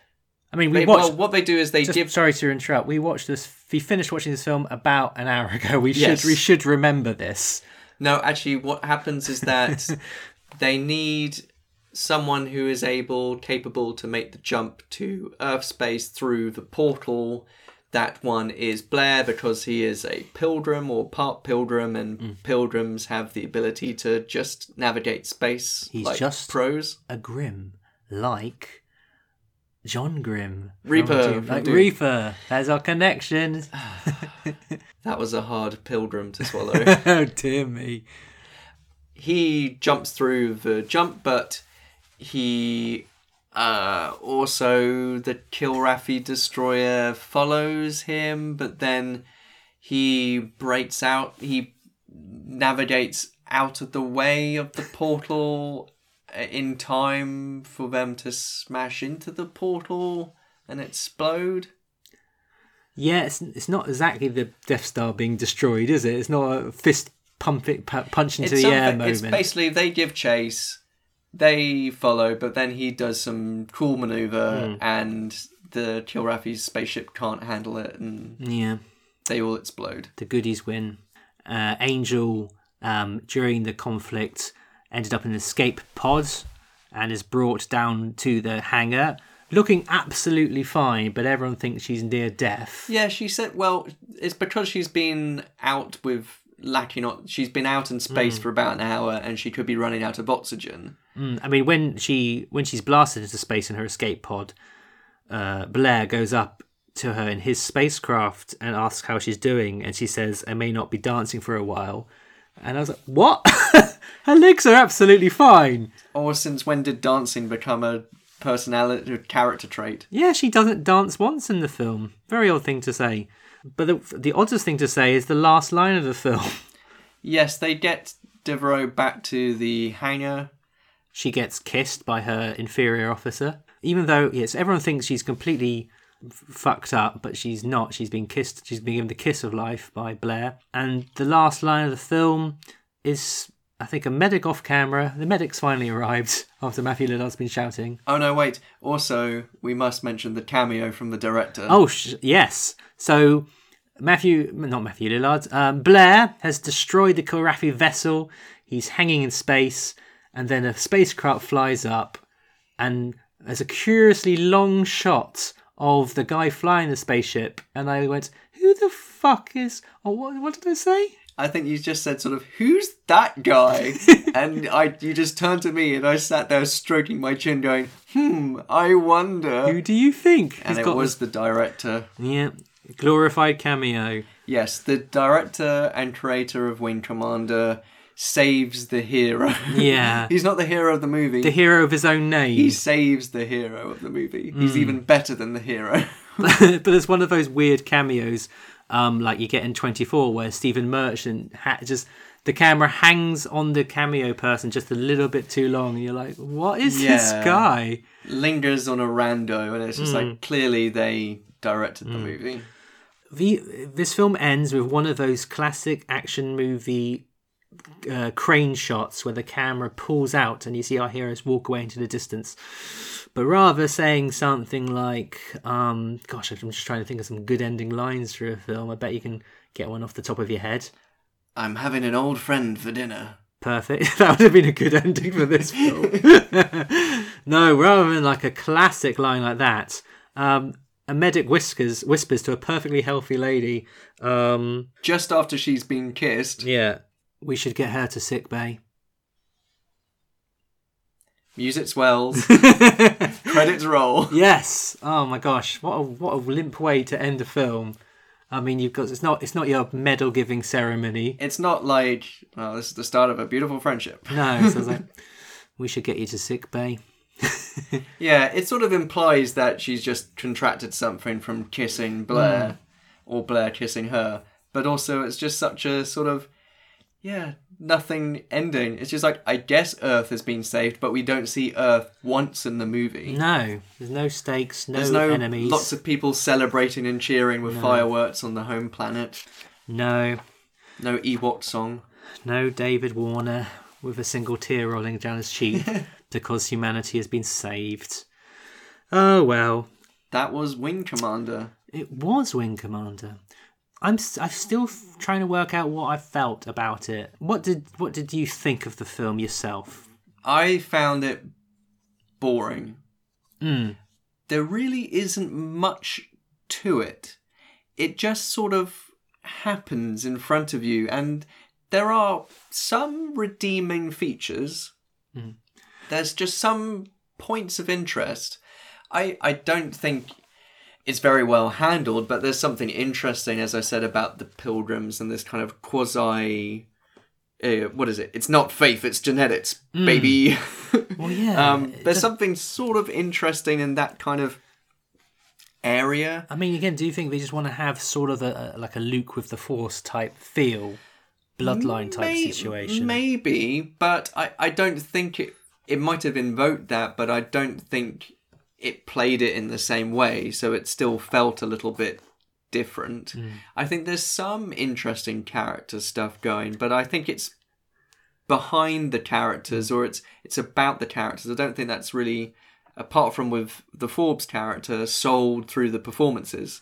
I mean, we They- watched. well, what they do is they just, give Sorry to interrupt. We watched this. We finished watching this film about an hour ago. We Yes. should. We should remember this. No, actually, what happens is that [laughs] they need someone who is able, capable to make the jump to Earth space through the portal. That one is Blair because he is a pilgrim or part pilgrim, and Mm. pilgrims have the ability to just navigate space. He's like just pros. a grim, like John Grimm, Reaper like Doom. Reaper. There's our connection. [sighs] That was a hard pilgrim to swallow. [laughs] oh dear me. he jumps through the jump, but he uh, also the Kilrathi destroyer follows him, but then he breaks out. He navigates out of the way of the portal uh, in time for them to smash into the portal and explode. Yeah, it's, it's not exactly the Death Star being destroyed, is it? It's not a fist pump pu- punch into it's the air moment. It's basically they give chase, they follow, but then he does some cool maneuver, Hmm. and the Kilrathi's spaceship can't handle it, and yeah. they all explode. the goodies win. Uh, Angel, um, during the conflict, ended up in an escape pod and is brought down to the hangar, looking absolutely fine, but everyone thinks she's near death. Yeah, she said. Well, it's because she's been out with lacking. o- She's been out in space Mm. for about an hour, and she could be running out of oxygen. Mm, I mean, when she when she's blasted into space in her escape pod, uh, Blair goes up to her in his spacecraft and asks how she's doing, and she says, "I may not be dancing for a while." And I was like, "What? [laughs] her legs are absolutely fine." Or since when did dancing become a personality, character trait? Yeah, she doesn't dance once in the film. Very odd thing to say. But the, the oddest thing to say is the last line of the film. [laughs] Yes, they get Devereaux back to the hangar. She gets kissed by her inferior officer. Even though, yes, everyone thinks she's completely f- fucked up, but she's not. She's been kissed. She's been given the kiss of life by Blair. And the last line of the film is, I think, a medic off camera. The medic's finally arrived [laughs] after Matthew Lillard's been shouting. Oh no, wait. Also, we must mention the cameo from the director. Oh, sh- yes. So Matthew, not Matthew Lillard, um, Blair has destroyed the Kilrathi vessel. He's hanging in space, and then a spacecraft flies up, and there's a curiously long shot of the guy flying the spaceship, and I went, "Who the fuck is? Oh, what, what did I say?" I think you just said sort of, "Who's that guy?" [laughs] and I, you just turned to me, and I sat there stroking my chin, going, "Hmm, I wonder." Who do you think? and it was the director. yeah glorified cameo. Yes, the director and creator of Wing Commander saves the hero. Yeah. [laughs] He's not the hero of the movie. The hero of his own name. he saves the hero of the movie. He's even better than the hero. [laughs] but it's one of those weird cameos, um, like you get in 24, where Stephen Merchant ha- just the camera hangs on the cameo person just a little bit too long, and you're like, "What is this guy?" Lingers on a rando, and it's just Hmm. like clearly they directed the movie. The this film ends with one of those classic action movie uh, crane shots where the camera pulls out and you see our heroes walk away into the distance. But rather saying something like, um, "Gosh, I'm just trying to think of some good ending lines for a film. I bet you can get one off the top of your head." I'm having an old friend for dinner. Perfect. [laughs] That would have been a good ending for this film. [laughs] no, rather than like a classic line like that, um, a medic whispers whispers to a perfectly healthy lady, um, Just after she's been kissed, "Yeah, we should get her to sick bay." Music swells, [laughs] credits roll. Yes. Oh my gosh, what a what a limp way to end a film. I mean, you've got it's not it's not your medal giving ceremony. It's not like, well, this is the start of a beautiful friendship. No, so it's like [laughs] we should get you to sick bay. [laughs] Yeah, it sort of implies that she's just contracted something from kissing Blair, hmm. or Blair kissing her. But also, it's just such a sort of, yeah, nothing ending. It's just like, I guess Earth has been saved, but we don't see Earth once in the movie. No, there's no stakes, no, There's no enemies. lots of people celebrating and cheering with fireworks on the home planet. no, No Ewok song. no David Warner with a single tear rolling down his cheek [laughs] because humanity has been saved. Oh well, That was Wing Commander. it was Wing Commander. I'm I'm still trying to work out what I felt about it. What did what did you think of the film yourself? I found it boring. Mm. There really isn't much to it. It just sort of happens in front of you, and there are some redeeming features. There's just some points of interest. I, I don't think it's very well handled, but there's something interesting, as I said, about the pilgrims and this kind of quasi. Uh, what is it? It's not faith, it's genetics, baby. [laughs] Well, yeah. Um, there's something sort of interesting in that kind of area. I mean, again, do you think they just want to have sort of a, a like a Luke with the Force type feel, bloodline type May- situation? Maybe, but I, I don't think it. It might have invoked that, but I don't think it played it in the same way. So it still felt a little bit different. Hmm. I think there's some interesting character stuff going, but I think it's behind the characters or it's it's about the characters. I don't think that's really apart from with the Forbes character sold through the performances.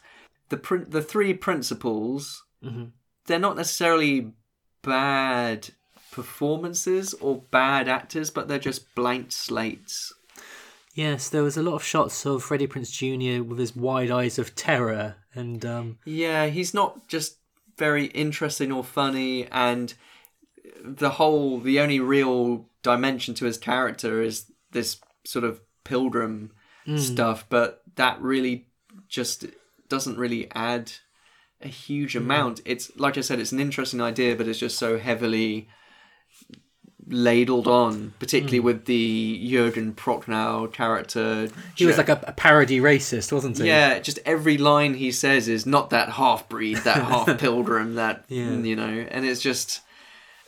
The prin- the three principals they're not necessarily bad performances or bad actors, but they're just blank slates. Yes, there was a lot of shots of Freddie Prinze Jr. with his wide eyes of terror, and um, Yeah, he's not just very interesting or funny, and the whole, the only real dimension to his character is this sort of pilgrim stuff, but that really just doesn't really add a huge amount. It's like I said, it's an interesting idea, but it's just so heavily ladled on, particularly hmm. with the Jurgen Prochnow character. he was like a, a parody racist, wasn't he? Yeah, just every line he says is not that half breed, that half [laughs] pilgrim, that Yeah. you know, and it's just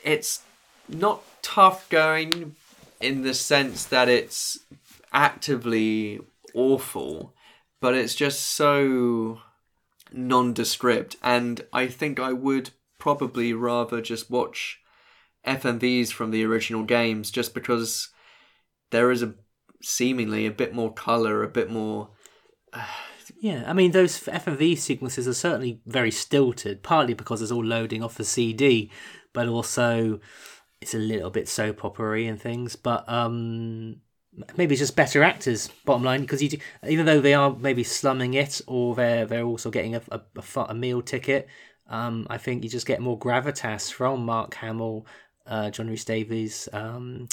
it's not tough going in the sense that it's actively awful, but it's just so nondescript and I think I would probably rather just watch FMVs from the original games just because there is a seemingly a bit more color, a bit more Yeah, I mean those FMV sequences are certainly very stilted, partly because it's all loading off the CD, but also it's a little bit soap opery and things. But um, maybe it's just better actors. Bottom line, because even though they are maybe slumming it, or they're they're also getting a a, a, a meal ticket. Um, I think you just get more gravitas from Mark Hamill, uh, John Rhys-Davies, um,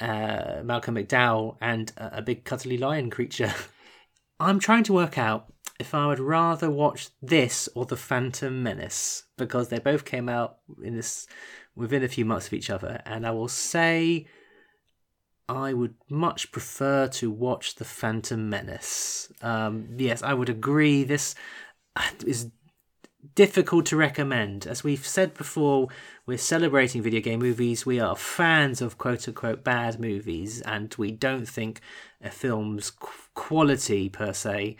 uh, Malcolm McDowell, and a, a big cuddly lion creature. [laughs] I'm trying to work out if I would rather watch this or The Phantom Menace because they both came out in this within a few months of each other, and I will say I would much prefer to watch The Phantom Menace. Um, yes, I would agree. This is difficult to recommend. As we've said before, we're celebrating video game movies. We are fans of quote unquote bad movies, and we don't think a film's quality per se,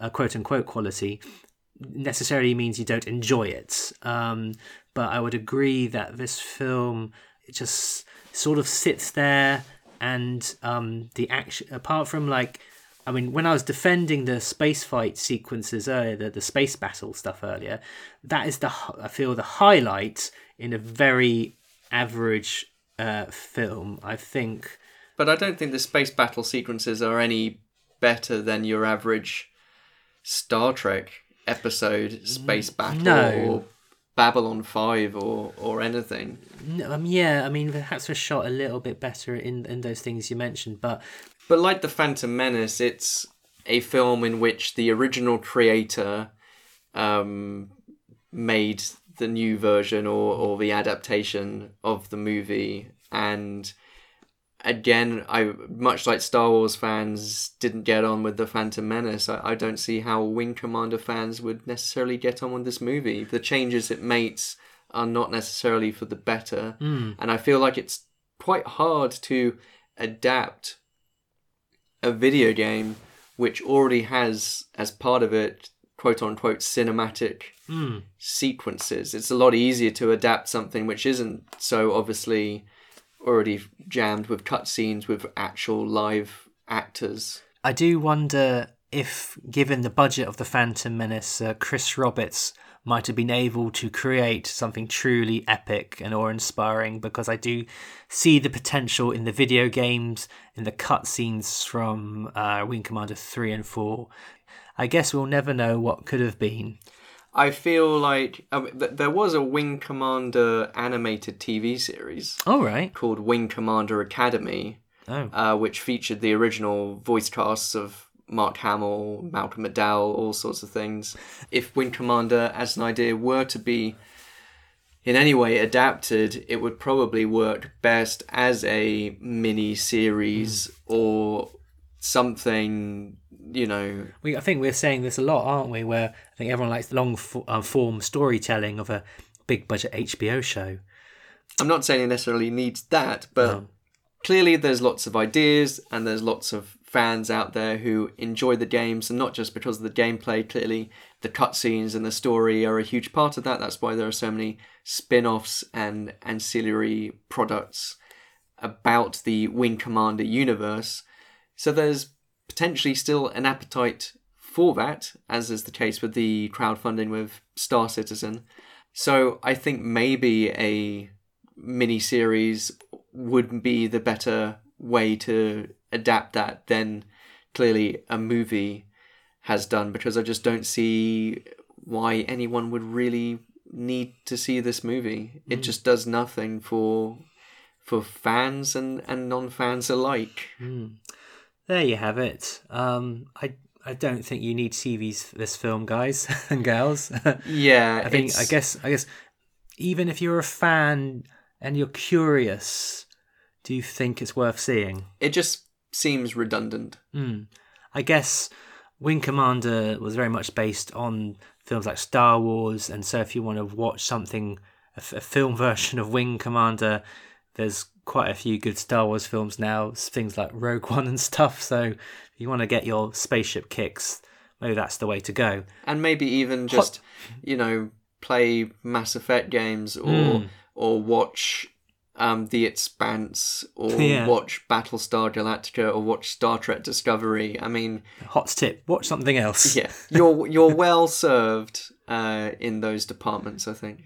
uh, quote unquote quality, necessarily means you don't enjoy it. Um, but I would agree that this film just sort of sits there, and um, the action, apart from like I mean, when I was defending the space fight sequences earlier, the, the space battle stuff earlier, that is the I feel the highlight in a very average uh, film. I think. But I don't think the space battle sequences are any better than your average Star Trek episode space battle No. or Babylon 5 or, or anything. No, um, yeah, I mean, perhaps we're shot a little bit better in in those things you mentioned, but But like The Phantom Menace, it's a film in which the original creator um, made the new version or, or the adaptation of the movie. And again, I much like Star Wars fans didn't get on with The Phantom Menace. I, I don't see how Wing Commander fans would necessarily get on with this movie. The changes it makes are not necessarily for the better. Mm. And I feel like it's quite hard to adapt a video game which already has as part of it quote unquote cinematic Mm. sequences it's a lot easier to adapt something which isn't so obviously already jammed with cutscenes with actual live actors I do wonder if, given the budget of the Phantom Menace, uh, Chris Roberts might have been able to create something truly epic and awe-inspiring. Because I do see the potential in the video games, in the cutscenes from uh, Wing Commander three and four. I guess we'll never know what could have been. i feel like um, th- there was a wing commander animated tv series All right. called wing commander academy Oh. uh, which featured the original voice casts of Mark Hamill, Malcolm McDowell, all sorts of things. If Wing Commander, as an idea, were to be in any way adapted, it would probably work best as a mini series or something, you know. We, I think we're saying this a lot, aren't we? Where I think everyone likes long fo- uh, form storytelling of a big budget HBO show. I'm not saying it necessarily needs that, but clearly there's lots of ideas and there's lots of fans out there who enjoy the games and not just because of the gameplay clearly the cutscenes and the story are a huge part of that. That's why there are so many spin-offs and ancillary products about the wing commander universe. So there's potentially still an appetite for that as is the case with the crowdfunding with star citizen. So i think maybe a mini series would be the better way to adapt that than clearly a movie has done because I just don't see why anyone would really need to see this movie. It Mm. just does nothing for for fans and, and non fans alike. Mm. There you have it. Um, I I don't think you need to see these this film, guys [laughs] and girls. Yeah, [laughs] I think I guess I guess even if you're a fan and you're curious, do you think it's worth seeing? It just seems redundant. Mm. I guess Wing Commander was very much based on films like Star Wars, and so if you want to watch something, a, f- a film [laughs] version of Wing Commander, there's quite a few good Star Wars films now, things like Rogue One and [laughs] stuff. So if you want to get your spaceship kicks, maybe that's the way to go. and maybe even just you know play Mass Effect games or Mm. or watch um, The Expanse or Yeah. watch Battlestar Galactica or watch Star Trek Discovery. I mean, Hot tip: watch something else. yeah, you're you're well served uh, in those departments. I think.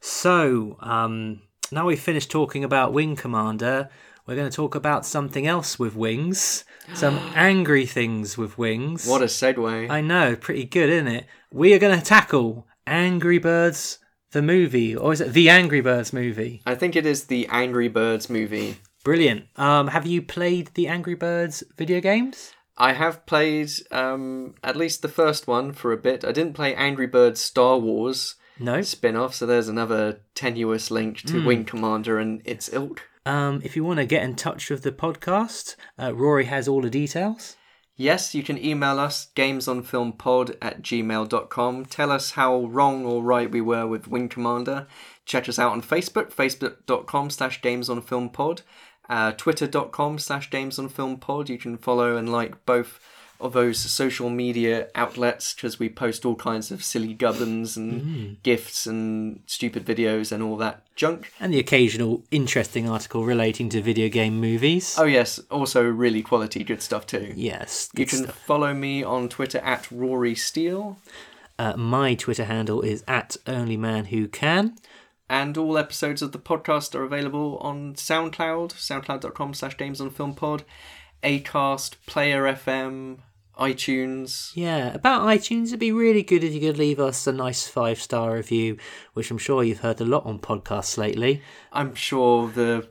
So, um, now we've finished talking about Wing Commander, we're going to talk about something else with wings. Some [gasps] angry things with wings. What a segue. I know, pretty good, isn't it? We are going to tackle Angry Birds the movie, or is it the Angry Birds movie? I think it is the Angry Birds movie. Brilliant. Um, have you played the Angry Birds video games? I have played um, at least the first one for a bit. I didn't play Angry Birds Star Wars No. spin off, so there's another tenuous link to Hmm. Wing Commander and its ilk. Um, if you want to get in touch with the podcast, uh, Rory has all the details. Yes, you can email us gamesonfilmpod at gmail.com. Tell us how wrong or right we were with Wing Commander. Check us out on Facebook, facebook.com slash gamesonfilmpod, uh, twitter.com slash gamesonfilmpod. You can follow and like both of those social media outlets because we post all kinds of silly gubbins and Mm. gifts and stupid videos and all that junk. And the occasional interesting article relating to video game movies. Oh yes, also really quality good stuff too. Yes, You can stuff. follow me on Twitter at Rory Steele. Uh, my Twitter handle is at onlymanwhocan. And all episodes of the podcast are available on SoundCloud, soundcloud.com slash games on film pod, Acast, Player FM, iTunes. Yeah, about iTunes, it'd be really good if you could leave us a nice five star review, which I'm sure you've heard a lot on podcasts lately. I'm sure the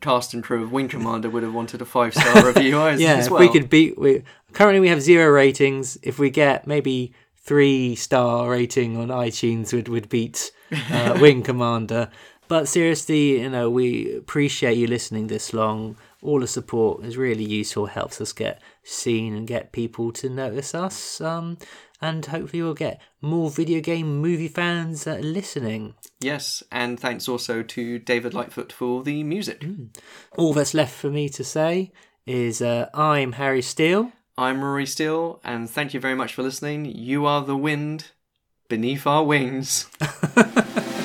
cast and crew of Wing Commander would have wanted a five star [laughs] review as, yeah, as if well. we could beat. We, currently, we have zero ratings. If we get maybe three star rating on iTunes, would would beat uh, [laughs] Wing Commander. But seriously, you know, we appreciate you listening this long. All the support is really useful, helps us get seen and get people to notice us. Um, and hopefully, we'll get more video game movie fans uh, listening. Yes, and thanks also to David Lightfoot for the music. All that's left for me to say is uh, I'm Harry Steele. I'm Rory Steele, and thank you very much for listening. You are the wind beneath our wings. [laughs]